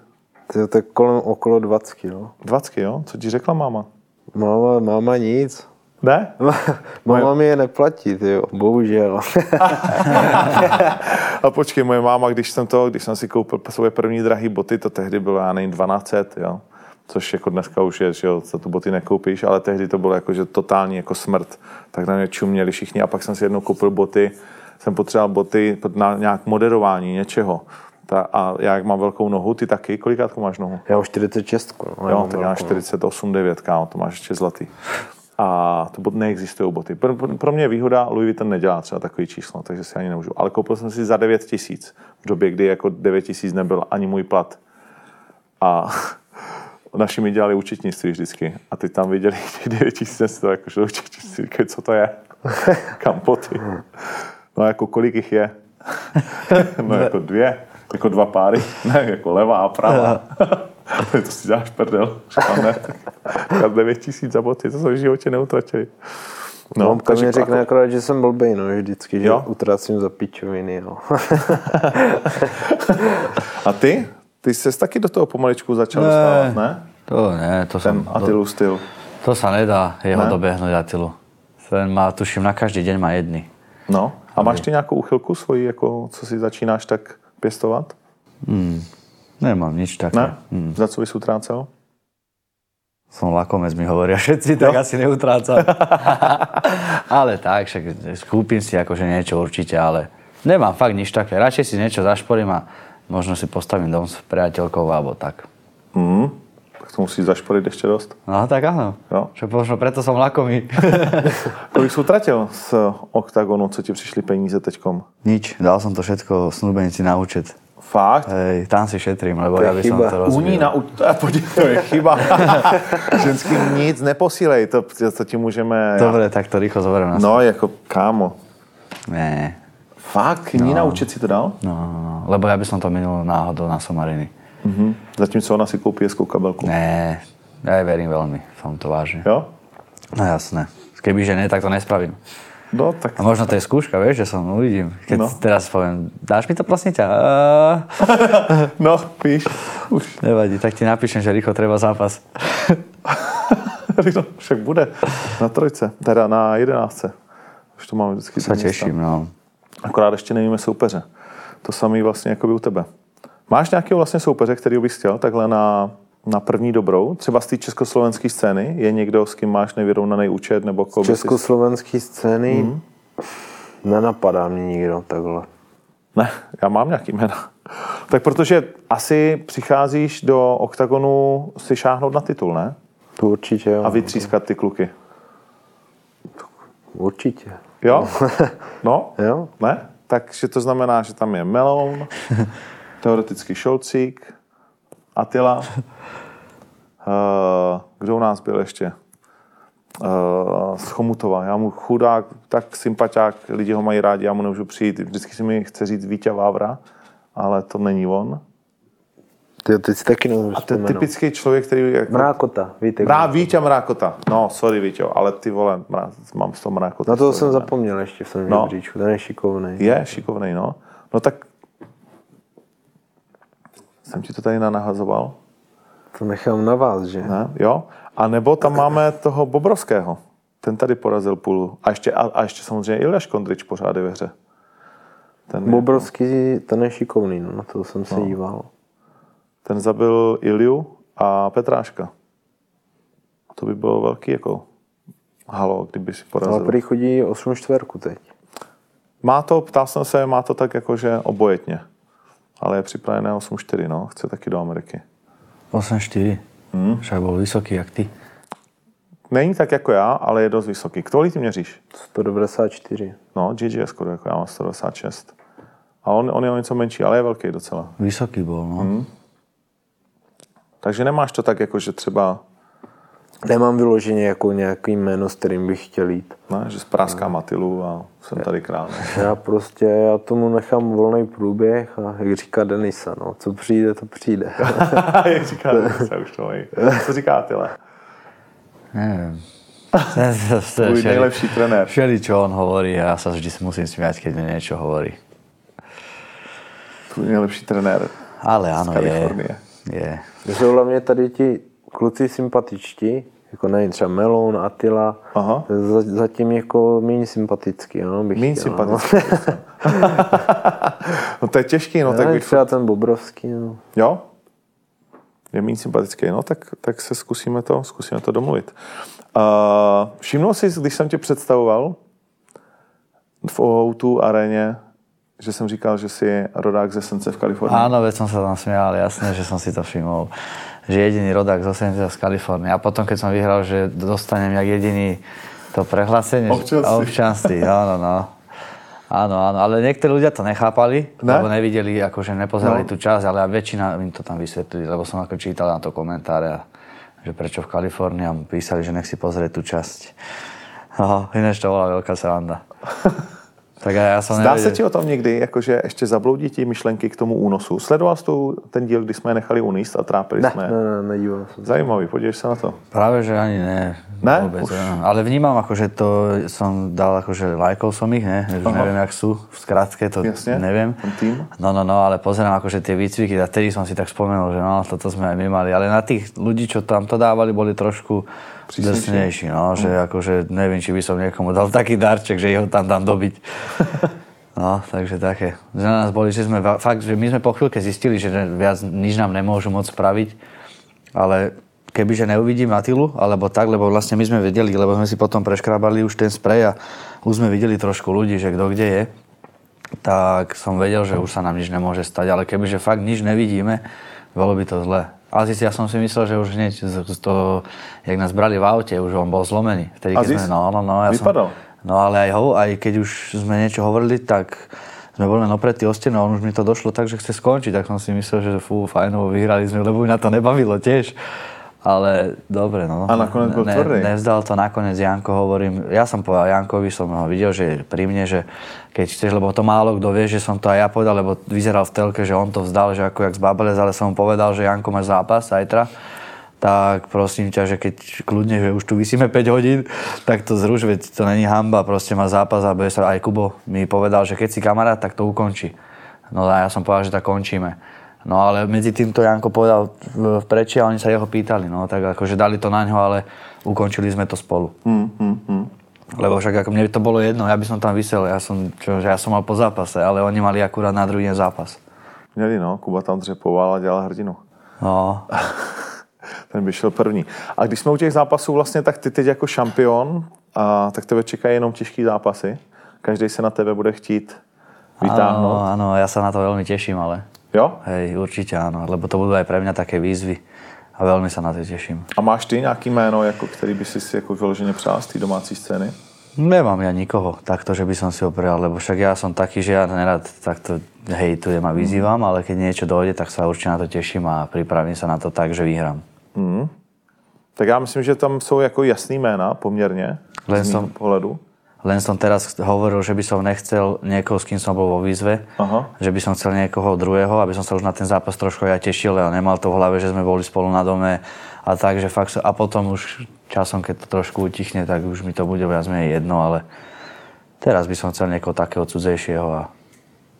To, tak kolem okolo 20, no. 20, jo? Co ti řekla máma? Máma, máma nic. Ne? <laughs> Máma mi je neplatí, jo. bohužel. <laughs> A počkej, moje máma, když jsem to, když jsem si koupil svoje první drahé boty, to tehdy bylo, já nevím, 1200, jo. Což jako dneska už je, že jo, za tu boty nekoupíš, ale tehdy to bylo jako, že totální jako smrt. Tak na mě čuměli všichni a pak jsem si jednou koupil boty, jsem potřeboval boty na nějak moderování něčeho. Ta, a já jak mám velkou nohu, ty taky, kolikátku máš nohu? Já mám 46, no. Jo, mám tak já mám velkou, no. 48, 9, kámo, to máš ještě zlatý. A to bot neexistují boty. Pro, pro- mě je výhoda, Louis Vuitton nedělá třeba takový číslo, takže si ani nemůžu. Ale koupil jsem si za 9 tisíc, v době, kdy jako 9 tisíc nebyl ani můj plat. A <laughs> naši mi dělali účetnictví vždycky. A ty tam viděli <laughs> těch 9 tisíc, jsem si to jako šel účetnictví, říkali, co to je? <laughs> Kam boty? No jako kolik jich je? No jako dvě, jako dva páry, ne, jako levá a pravá. To si děláš prdel. Říkám, ne, tak 9 tisíc za boty, to jsem v životě neutratili. No, takže mi jako- řekne akorát, že jsem blbej, no, vždycky, že Jo? utracím za pičoviny, no. <laughs> A ty? Ty jsi taky do toho pomaličku začal Ne. dostávat, ne? To ne, to Ten som... Attilu styl. To sa nedá jeho Ne? dobehnúť Atilu. Ten má, tuším, na každý deň má jedny. No. A máš ty nějakou uchylku svoji, jako co si začínáš tak pěstovat? Nemám nič také. Ne? Hmm. Za co bys utrácel? Som lakomec, mi hovoria všetci, tak asi neutrácam. <laughs> ale tak, však kúpim si akože niečo určite, ale nemám fakt nič také. Radšej si niečo zašporím a možno si postavím dom s priateľkou alebo tak. Hmm. Tak to musíš zašporit ještě dost. No tak áno. Jo. Však možno preto som lakomý. <laughs> Kolik jsi utratil z oktagonu, co ti přišli peníze teďkom? nič, dal som to všetko snúbenici na účet. Fakt? Hej, tam si šetrím, lebo To je ja by som chyba. to U rozvíjel. ní na u- podívej, to je chyba. <laughs> Ženský nic neposílej, to, to ti můžeme... Dobre, tak to rýchlo zoberiem na No, jako kámo. Ne, Fakt? Ní na účet si to dal? no, no, no, lebo ja by som to minul náhodou na somariny. Mhm. Zatímco ona si koupí hezkou kabelku. Ne, ja jej verím veľmi, som to vážne. Jo? No jasné. Kebyže ne, tak to nespravím. No, tak A možno to je skúška, vieš, že som uvidím. Keď No. teraz poviem, dáš mi to prosím ťa? <laughs> No, víš, už. Nevadí, tak ti napíšem, že rýchlo treba zápas. <laughs> No, však bude na trojce, teda na jedenáctce. Už to máme vždycky. Sa teším, no. Akorát ještě nevíme soupeře. To samý vlastně jako by u tebe. Máš nějakého vlastně soupeře, který bys chtěl takhle na, na první dobrou? Třeba z té československé scény? Je někdo, s kým máš nevyrovnaný účet? Nebo koho Československé scény Mhm. nenapadá mě nikdo takhle. Ne, já mám nějaký jména. <laughs> Tak protože asi přicházíš do oktagonu si šáhnout na titul, ne? To určitě jo. A vytřískat ty kluky. Určitě. Jo? <laughs> No? Jo. Ne? Takže to znamená, že tam je Meloun, <laughs> teoreticky Šolcík, Atila. Uh, <laughs> kdo u nás byl ještě? Z Chomutova. Já mu chudák, tak sympatiák, lidi ho mají rádi, já mu nemůžu přijít. Vždycky si mi chce říct Vítě Vávra, ale to není on. Ty, teď si taky nemůžu A to je vzpomenout. typický člověk, který... Jako, Mrákota, víte. Mrá, Vítě Mrákota. No, sorry Víťo, ale ty vole, mrá, mám z toho Mrákota. Na to jsem zapomněl ještě v tom No. žebříčku, ten je šikovný. Je šikovný, no. No tak jsem ti to tady nanahazoval, To nechám na vás, že? ne? Jo? A nebo tam máme toho Bobrovského. Ten tady porazil půl. A ještě, a, a ještě samozřejmě Ilja Škondrič pořád je ve hře. Ten, je- Bobrovský, ten je šikovný, no, na to jsem se díval. ten zabil Ilju a Petráška. To by bylo velký jako halo, kdyby si Ale porazil. prý chodí 8 čtverku teď. Má to, ptal jsem se, má to tak jakože obojetně. Ale je připravené 8-4, no. Chce taky do Ameriky. 8-4. Hmm. Však bol vysoký, jak ty. není tak jako já, ale je dost vysoký. Kolik ty měříš? 194. No, GG je skoro jako já mám 196. A on, on je o něco menší, ale je velký docela. Vysoký bol, no. Mm. Takže nemáš to tak jako, že třeba, Nemám vyloženě jako nějaký jméno, s kterým bych chtěl jít. ne, že spráská Matilu a jsem tady král. Já prostě, já tomu nechám volný průběh a jak říká Denisa, no, co přijde, to přijde. <laughs> Jak říká, se už to mají. Co říká Tyle? <laughs> Tvůj všeli- nejlepší trenér. Všeli, čo on hovorí a ja sa vždy musím smiať, keď mi niečo hovorí. Tvůj nejlepší trenér. Ale áno, je. Je. Jsou hlavně tady ti kluci sympatičtí, jako nevím, třeba Melon, Attila, Aha. za- zatím jako méně sympatický, no, bych Méně sympatický. <laughs> No to je těžký, no No. tak bych... třeba ten Bobrovský, no. Jo? Je méně sympatický, no tak, tak se zkusíme to, zkusíme to domluvit. Uh, všimnul jsi, když jsem tě představoval v O2 aréně, že jsem říkal, že jsi rodák ze Sence v Kalifornii? Áno, veď som sa tam smial, jasné, že som si to všimol. Že jediný rodák z 80 z Kalifornie. A potom, keď som vyhral, že dostanem jak jediný to prehlásenie. Občanství. Občanství, áno, no. Áno, áno, ale niektorí ľudia to nechápali, Ne? lebo nevideli, akože nepozerali No. tú časť, ale väčšina im to tam vysvetlili, lebo som ako čítal na to komentáre, a že prečo v Kalifornii a mu písali, že nech si pozrie tú časť. No, ináč to bola veľká sranda. <laughs> tak ja som Zdá se nevedel. ti o tom někdy, jakože ještě zabloudí ti myšlenky k tomu únosu? Sledoval jsi tu ten díl, kdy jsme je nechali uníst a trápili Ne, jsme ne, je? ne, nedíval jsem se. Zajímavý, podívej se na to. Práve, že ani ne. Ne? Vôbec, Už. ja. Ale vnímam, akože to som dal, akože lajkol som ich, ne? Už Aha. neviem, jak sú v skratke, to Jasne, neviem. ten tým. No, no, no, ale pozerám akože tie výcviky a vtedy som si tak spomenul, že no, toto sme aj my mali. Ale na tých ľudí, čo tam to dávali, boli trošku? Drsnejší, no, že akože neviem, či by som niekomu dal taký darček, že jeho tam dám dobiť. <laughs> No, takže také. Že na nás boli, že sme fakt, že my sme po chvíľke zistili, že viac nič nám nemôžu môcť spraviť, ale kebyže neuvidím Atilu, alebo tak, lebo vlastne my sme vedeli, lebo sme si potom preškrabali už ten sprej a už sme videli trošku ľudí, že kto kde je, tak som vedel, že už sa nám nič nemôže stať, ale kebyže fakt nič nevidíme, bolo by to zle. Aziz, ja som si myslel, že už hneď z, toho, jak nás brali v aute, už on bol zlomený. Vtedy, keď Aziz? sme, no, no, no, ja Vypadal? Som, no ale aj ho, aj keď už sme niečo hovorili, tak sme boli len opretí o stenu a on už mi to došlo tak, že chce skončiť. Tak som si myslel, že fú, fajnovo vyhrali sme, lebo mi na to nebavilo tiež. Ale dobre, no. A nakoniec bol tvrdý. Nevzdal to nakoniec Janko, hovorím. Ja som povedal Jankovi, som ho videl, že pri mne, že keď chceš, lebo to málo kto vie, že som to aj ja povedal, lebo vyzeral v telke, že on to vzdal, že ako jak z Babelec, ale som mu povedal, že Janko máš zápas zajtra tak prosím ťa, že keď kľudne, že už tu vysíme 5 hodín, tak to zruš, veď to není hamba, proste má zápas a bude sa, aj Kubo mi povedal, že keď si kamarát, tak to ukončí. No a ja som povedal, že tak končíme. No ale medzi tým to Janko povedal preči a oni sa jeho pýtali, no tak akože dali to na ňo, ale ukončili sme to spolu. Hmm, hmm, hmm. Lebo však ako mne by to bolo jedno, ja by som tam vysel, ja som, čo, že ja som mal po zápase, ale oni mali akurát na druhý zápas. Měli, no, Kuba tam dřepoval a dělal hrdinu. No, <laughs> Ten by šel první. A když jsme u těch zápasů vlastně, tak ty teď jako šampion, a tak tebe čekají jenom těžký zápasy. Každý se na tebe bude chtít vytáhnout. áno, ja sa na to veľmi teším, ale Jo? Hej, určite áno, lebo to budú aj pre mňa také výzvy a veľmi sa na to teším. A máš ty nějaký jméno, jako, který by si si jako vyloženě přál z té domácí scény? Nemám ja nikoho takto, že by som si ho prijal, lebo však ja som taký, že ja nerad takto hejtujem a vyzývam, ale keď niečo dojde, tak sa určite na to teším a pripravím sa na to tak, že vyhrám. Mm. Tak já myslím, že tam jsou jako jasný jména poměrně Len z som- pohledu. Len som teraz hovoril, že by som nechcel niekoho, s kým som bol vo výzve, Aha. že by som chcel niekoho druhého, aby som sa už na ten zápas trošku ja tešil a nemal to v hlave, že sme boli spolu na dome a tak, že fakt a potom už časom, keď to trošku utichne, tak už mi to bude viac menej jedno, ale teraz by som chcel niekoho takého cudzejšieho a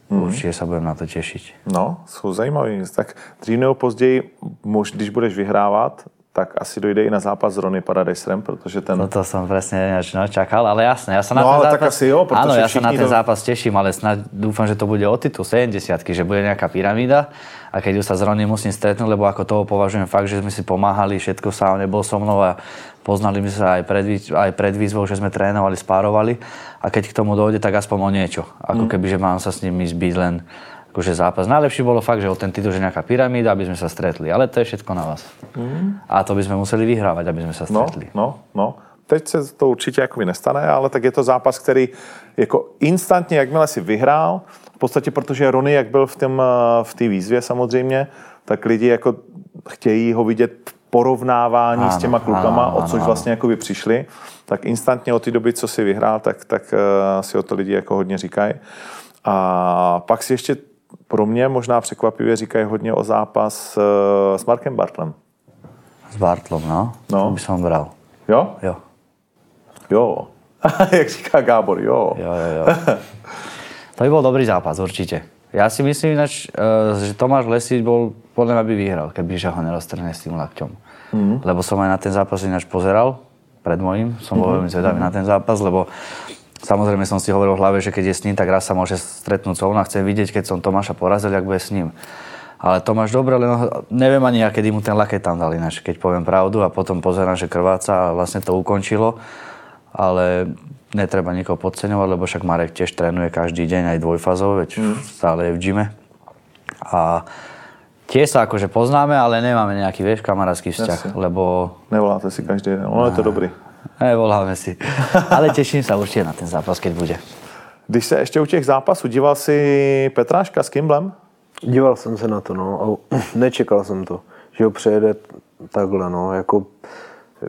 Mhm. určite sa budem na to tešiť. No, jsou zajímavý. Tak dřív nebo později, mož, když budeš vyhrávat, tak asi dojde i na zápas s Rony Paradejsrem, protože ten... Toto som presne ináč no, čakal, ale jasné, ja sa na No, ten ale zápas... tak asi jo, protože Áno, ja sa na ten to- zápas teším, ale snad dúfam, že to bude o titul 70 že bude nejaká pyramída a keď už sa s Ronny musím stretnúť, lebo ako toho považujem fakt, že sme si pomáhali, všetko sa nebol so mnou a poznali sme sa aj pred, aj pred výzvou, že sme trénovali, spárovali a keď k tomu dojde, tak aspoň o niečo. Ako Mhm. keby, že mám sa s ísť byť len akože zápas. Najlepší bolo fakt, že o ten titul, že nejaká pyramída, aby sme sa stretli. Ale to je všetko na vás. Mm. A to by sme museli vyhrávať, aby sme sa No, stretli. no, no. Teď se to určitě jakoby nestane, ale tak je to zápas, který jako instantně, jakmile si vyhrál, v podstatě protože Rony, jak byl v té v té výzvě samozřejmě, tak lidi jako chtějí ho vidět v porovnávání Ano, s těma klukama, ano, o ano, což ano. vlastně jakoby přišli, tak instantně od té doby, co si vyhrál, tak, tak eh, si o to lidi jako hodně říkají. A pak si ještě pro mě možná překvapivě říkají hodně o zápas eh, s Markem Bartlem. S Bartlom, no. No. To by som bral. Jo? Jo. Jo. <laughs> Jak říká Gábor, jo. Jo, jo, jo. To by bol dobrý zápas, určite. Ja si myslím ináč, eh, že Tomáš Lesič bol, podľa mňa by vyhral, keby ho neroztrhne s tým lakťom. Mm. Lebo som aj na ten zápas ináč pozeral, pred mojím, som bol veľmi zvedavý na ten zápas, lebo samozrejme som si hovoril v hlave, že keď je s ním, tak raz sa môže stretnúť so mnou a chcem vidieť, keď som Tomáša porazil, jak bude s ním. Ale Tomáš dobre, len neviem ani ja, kedy mu ten laket tam dal ináč, keď poviem pravdu a potom pozerám, že krváca a vlastne to ukončilo. Ale netreba nikoho podceňovať, lebo však Marek tiež trénuje každý deň aj dvojfazov, veď stále je v gyme. A tiež sa akože poznáme, ale nemáme nejaký, vieš, kamarátsky vzťah, Jasne. lebo Nevoláte si každý den, ono je to dobrý. Nevoláme si. Ale teším sa určite na ten zápas, keď bude. Když se ještě u těch zápasů, díval si Petráška s Kimblem? Díval jsem se na to, no, a <clears throat> nečekal jsem to, že ho přejede takhle, no, jako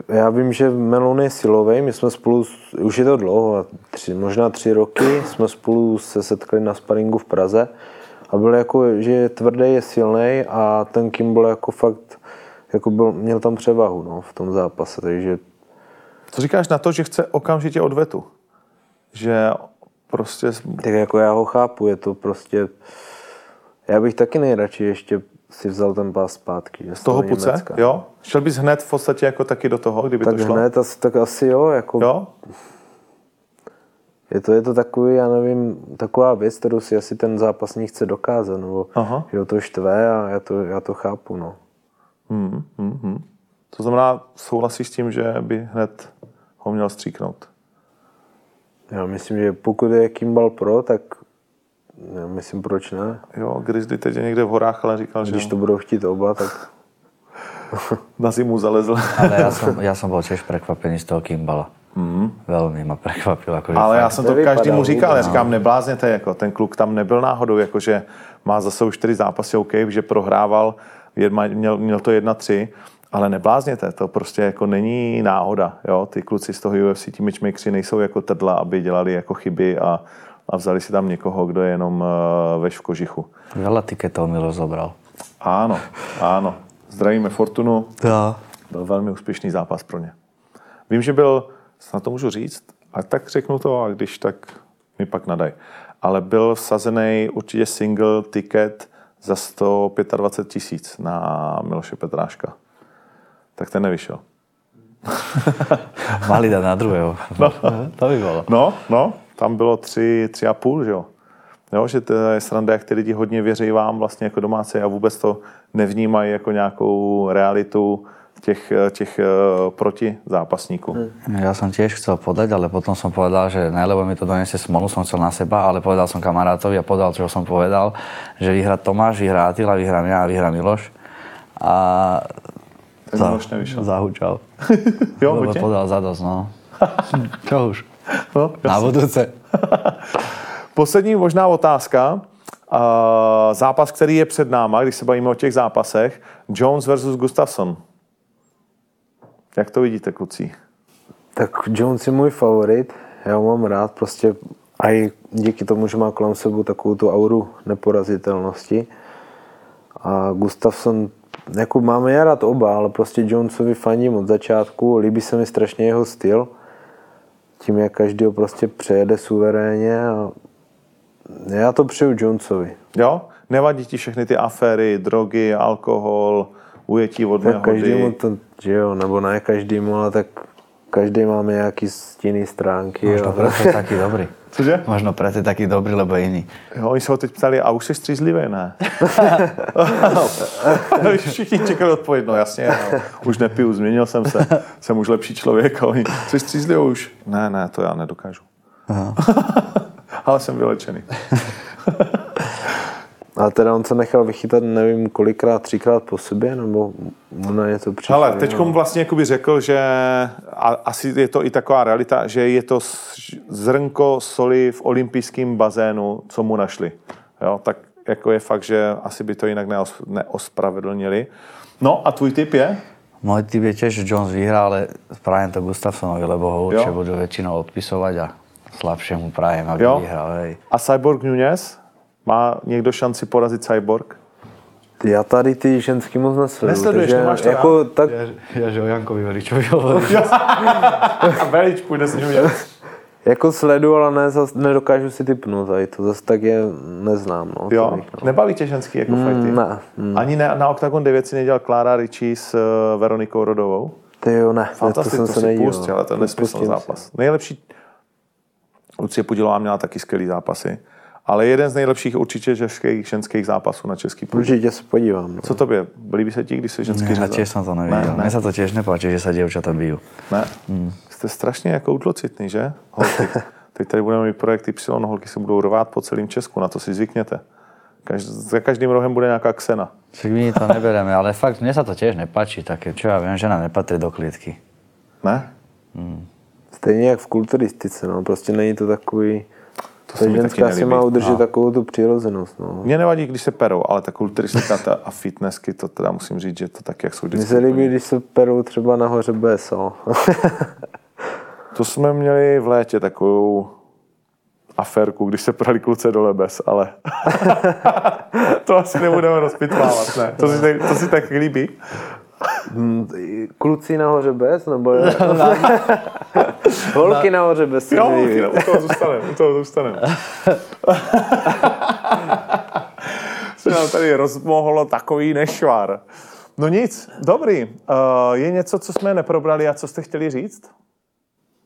já vím, že Melon je silový, my jsme spolu, už je to dlouho, tři, možná tři roky, jsme spolu se setkali na sparingu v Praze a byl jako, že je tvrdý, je silný a ten Kimball jako fakt, jako byl, měl tam převahu, no, v tom zápase, takže Co říkáš na to, že chce okamžitě odvetu? Že prostě... tak jako já ho chápu, je to prostě, já bych taky nejradši ještě si vzal ten pás zpátky. že Z toho puce? Německa. Jo? Šel bys hned v podstatě jako taky do toho, kdyby Tak to šlo? hned, asi, tak asi jo, jako Jo? je to, je to takový, já nevím, taková věc, kterou si asi ten zápasník chce dokázat, nebo Aha. že ho to štve a já to, já to chápu, no. Hmm, hmm, hmm. To znamená, souhlasíš s tím, že by hned ho měl stříknout? Já myslím, že pokud je Kimball Pro, tak já myslím, proč ne. Jo, Grizzly teď je někde v horách, ale říkal, že Když to budou chtít oba, tak <laughs> na zimu zalezl. Ale ja som, ja som bol tiež prekvapený z toho Kimbala. Mm. Veľmi ma prekvapil. Akože Ale já jsem to každému říkal, já říkám, neblázněte, jako ten kluk tam nebyl náhodou, jakože má za sebou čtyři zápasy, OK, že prohrával, měl, měl to 1-3, ale neblázněte, to prostě jako není náhoda, jo, ty kluci z toho UFC, ti matchmakeri nejsou jako trdla, aby dělali jako chyby a, a vzali si tam někoho, kdo je jenom uh, veš v kožichu. Veľa tiketov mi rozobral. Ano, ano, zdravíme Fortunu, Ja. byl velmi úspěšný zápas pro ně. Vím, že byl, snad to můžu říct, a tak řeknu to, a když tak mi pak nadaj. Ale byl vsazený určitě single ticket za 125 tisíc na Miloše Petráška. Tak ten nevyšel. <laughs> Mali dať na druhého. No. To by bolo. No, no, tam bylo tři, tři a půl, že jo. Jo, že to je sranda, jak ty lidi hodně věří vám vlastně jako domácí a vůbec to nevnímají jako nějakou realitu těch, těch eh, proti zápasníků. Hmm. Ja som tiež chcel podať, ale potom som povedal, že najlebo mi to donesie smolu, som chcel na seba, ale povedal som kamarátovi a povedal, čo som povedal, že vyhrá Tomáš, vyhrá Atila, vyhrám ja a vyhrá Miloš. A Ten Miloš nevyšel. Zahučal. <laughs> Jo, Lebo buďte. podal zadosť, no. <laughs> Čo už? No, Na budúce. <laughs> Poslední možná otázka. Uh, zápas, který je před náma, když se bavíme o těch zápasech. Jones versus Gustafsson. Jak to vidíte, kluci? Tak Jones je můj favorit, já ho mám rád, prostě a i díky tomu, že má kolem sebe takovou tu auru neporazitelnosti. A Gustafsson, jako máme já rád oba, ale prostě Jonesovi fandím od začátku, líbí se mi strašně jeho styl, tím, jak každý ho prostě přejede suverénně a já to přeju Jonesovi. Jo? Nevadí ti všechny ty aféry, drogy, alkohol, ujetí od Tak každému nehody? to, že jo, nebo ne každému, ale tak každý máme nějaký stinný stránky. Možno jo. preto je taký dobrý. Cože? Možno preto je taký dobrý, lebo je iný. Jo, oni se ho teď ptali, a už jsi střízlivý, ne? <laughs> Všichni čekali odpověď, no jasně, no, už nepiju, změnil jsem se, jsem už lepší člověk. A oni, jsi střízlivý už? Ne, ne, to já nedokážu. <laughs> Ale jsem vylečený. <laughs> A teda on se nechal vychytat, nevím, kolikrát, třikrát po sobě, nebo ona je to přišlo. Ale teď vlastně jakoby řekl, že a asi je to i taková realita, že je to zrnko soli v olympijském bazénu, co mu našli. Jo, tak jako je fakt, že asi by to jinak neos, neospravedlnili. No a tvůj tip je? Môj typ je tiež, že Jones vyhrá, ale prajem to Gustafsonovi, lebo ho určite budú väčšinou odpisovať a slabšiemu prajem, aby jo. vyhral. Hej. A Cyborg Nunez? Má někdo šanci porazit Cyborg? Já tady ty ženský moc nesleduju. Nesleduješ, takže, nemáš to jako, tak... Já, já, že o Jankovi Veličovi <laughs> a Velič půjde s ním Jako sledu, ale ne, zas, nedokážu si typnout tady to, zase tak je neznám. No, jo, bych, no. nebaví tě ženský jako mm, fighty? Ne. Mm. Ani ne, na Octagon 9 si nedělal Klára Richie s uh, Veronikou Rodovou? Ty jo, ne. Fantastické, to, jsem to se si pustil, ale to je nesmyslný zápas. Si. Nejlepší Lucie Pudilová měla taky skvělý zápasy. Ale jeden z nejlepších určitě českých ženských zápasů na český půdě. Určitě se podívám. No. Co tobě? Líbí se ti, když se ženský řezal? Ne, jsem to neviděl. Ne, ne. Mně se to těž nepáčí, že se děvčata bijí. Ne? Hmm. Jste strašně jako utlocitný, že? Holky. <laughs> Teď tady budeme mít projekt Y, holky se budou rvát po celém Česku, na to si zvykněte. Každ- za každým rohem bude nějaká ksena. Však my to nebereme, ale fakt mně se to těž nepáčí, také čo já vím, žena nepatří do klidky. Ne? Hmm. Stejně jak v kulturistice, no, prostě není to takový... To ta ženská si má udržet no. takovou tu přirozenost. No. Mně nevadí, když se perou, ale ta kulturistika ta a fitnessky, to teda musím říct, že to tak, jak jsou vždycky. Mně se líbí, když se perou třeba nahoře BSO. <laughs> to jsme měli v létě takovou aférku, když se prali kluce do lebes, ale <laughs> to asi nebudeme rozpitvávat, ne? To si, to si tak líbí? Hmm, kluci nahoře bez, nebo je? <laughs> Holky nahoře bez. Jo, holky, u toho zůstaneme, u toho zůstaneme. <laughs> se nám tady rozmohlo takový nešvar. No nic, dobrý. Uh, je něco, co jsme neprobrali a co jste chtěli říct?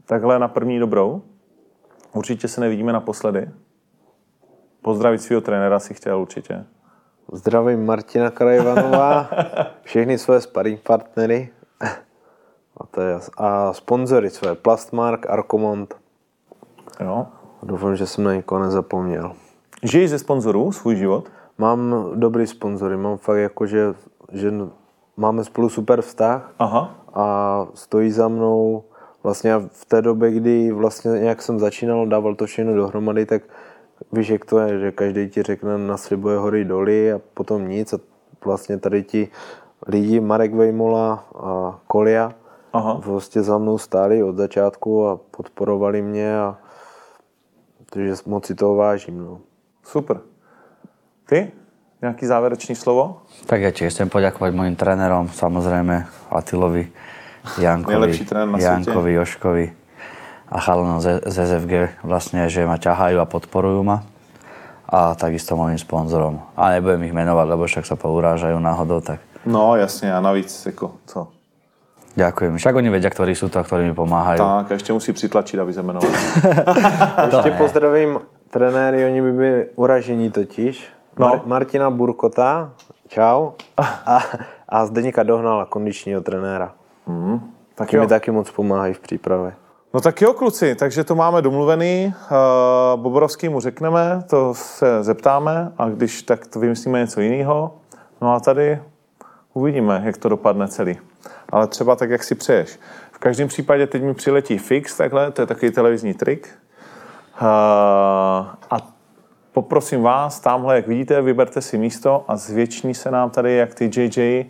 Takhle na první dobrou. Určitě se nevidíme naposledy. Pozdravit svého trenéra si chtěl určitě. Zdravím Martina Krajvanová, <laughs> všechny své sparring partnery <laughs> a, to je, a sponzory své, Plastmark, Arkomont. Jo. Doufám, že jsem na někoho nezapomněl. Žiješ ze sponzorů svůj život? Mám dobrý sponzory, mám fakt jako, že, že máme spolu super vztah Aha. a stojí za mnou vlastně v té době, kdy vlastně nějak jsem začínal, dával to všechno dohromady, tak víš, jak to je, že každý ti řekne, naslibuje hory doly a potom nic a vlastně tady ti lidi, Marek Vejmola a Kolia, Aha. vlastně za mnou stáli od začátku a podporovali mě a takže moc si toho vážím. No. Super. Ty? Nějaký závěrečný slovo? Tak já tiež chcem poděkovat mojim trénerom, samozřejmě Atilovi, Jankovi, Jankovi, Joškovi a chalanom z, z SFG vlastne, že ma ťahajú a podporujú ma a takisto mojim sponzorom. A nebudem ich menovať, lebo však sa pourážajú náhodou, tak... No jasně a navíc jako co? Ďakujem. Však oni vedia, ktorí sú to a ktorí mi pomáhajú. Tak, a ešte musí přitlačit, aby se jmenoval. <laughs> ještě pozdravím trenéry, oni by byli uražení totiž. No. Mar- Martina Burkota, čau. A, a Zdeníka Dohnala, kondičního trenéra. Mm, tak taky mi taky moc pomáhají v přípravě. No tak jo, kluci, takže to máme domluvený. Uh, Boborovský mu řekneme, to se zeptáme a když tak to vymyslíme něco jiného. No a tady uvidíme, jak to dopadne celý. Ale třeba tak, jak si přeješ. V každém případě teď mi přiletí fix takhle, to je takový televizní trik. Uh, a poprosím vás, tamhle, jak vidíte, vyberte si místo a zvětší se nám tady, jak ty JJ,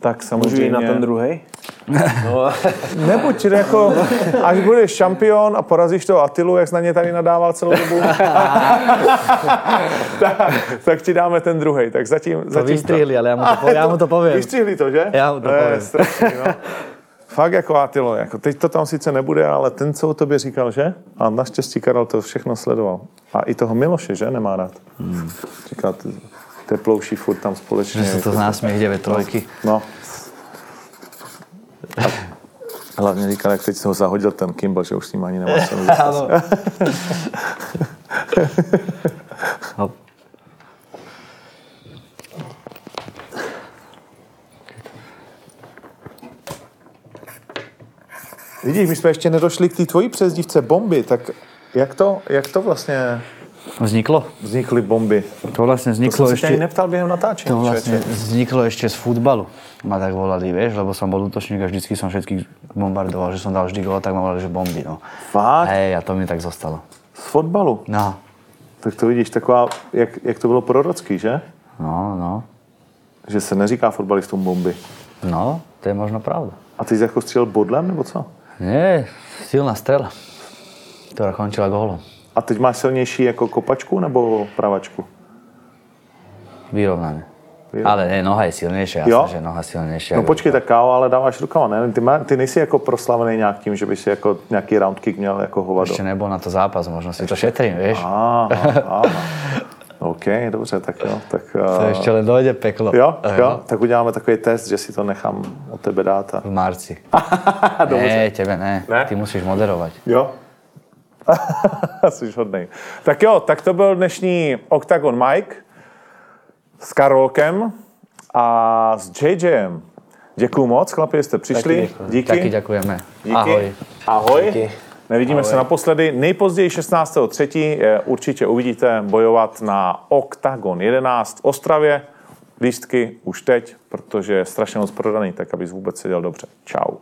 tak samozřejmě... Můžu na ten druhý? <laughs> No. Nebuď jako, až budeš šampion a porazíš toho Atilu, jak jsi na ně tady nadával celou dobu, <laughs> tak, tak ti dáme ten druhý. Tak zatím, to zatím vystřihli, ale já mu to, já mu to <laughs> povím. Vystřihli to, že? Já mu to povím. Strašný, no. Fakt jako Atilo, jako teď to tam sice nebude, ale ten, co o tobě říkal, že? A naštěstí Karel to všechno sledoval. A i toho Miloše, že? Nemá rád. Hmm. Říká, teplouší furt tam společně. Že se to zná směch 9 trojky. No. A hlavně říká, jak teď se ho zahodil ten Kimball, že už s ním ani nemá <laughs> co. <laughs> Vidíš, my jsme ještě nedošli k té tvojí přezdívce bomby, tak jak to, jak to vlastně Vzniklo? Vznikly bomby. To vlastne To vzniklo jsem ani ešte... neptal během natáčení. To vlastne člověče. vzniklo ešte z futbalu. Ma tak volali, vieš, lebo som bol útočník a vždycky som všetkých bombardoval, že som dal vždy gól, tak ma volali, že bomby, no. Fakt? Hej, a to mi tak zostalo. Z fotbalu. No, Tak to vidíš, taková, jak, jak to bylo prorocký, že? no, no. Že se neříká fotbalistům bomby. No, to je možno pravda. A ty jsi jako střílel bodlem, nebo co? Nie, silná strela, ktorá končila gólom. A teď máš silnější jako kopačku nebo pravačku? Vyrovnané. Ale ne, noha je silnejšia, Jo? jasné, že noha silnejšia. No počkej, tak káo, ale dáváš rukama, ne? Ty, má, ty nejsi jako proslavený nějak tím, že by si jako nějaký round kick měl jako hovado. Ešte nebol na to zápas, možno si to šetrím, vieš. Aha, aha. OK, dobře, tak jo. Tak, To uh, ešte len dojde peklo. jo, Aha. jo, tak uděláme takový test, že si to nechám od tebe dát. A... V marci. <laughs> Dobře. Ne, tebe ne. Ne? Ty musíš moderovať. Jo. <laughs> Jsi hodnej. Tak jo, tak to byl dnešní Octagon Mike s Karolkem a s JJem. Děkuju moc, chlapi, že jste přišli. děkuji. Díky. Taky ďakujeme. Díky. Ahoj. Ahoj. Díky. Nevidíme se naposledy. Nejpozději 16.3. eh, určitě uvidíte bojovat na Octagon 11 v Ostravě. Lístky už teď, protože je strašně moc prodaný, tak abys vůbec seděl dobře. Čau.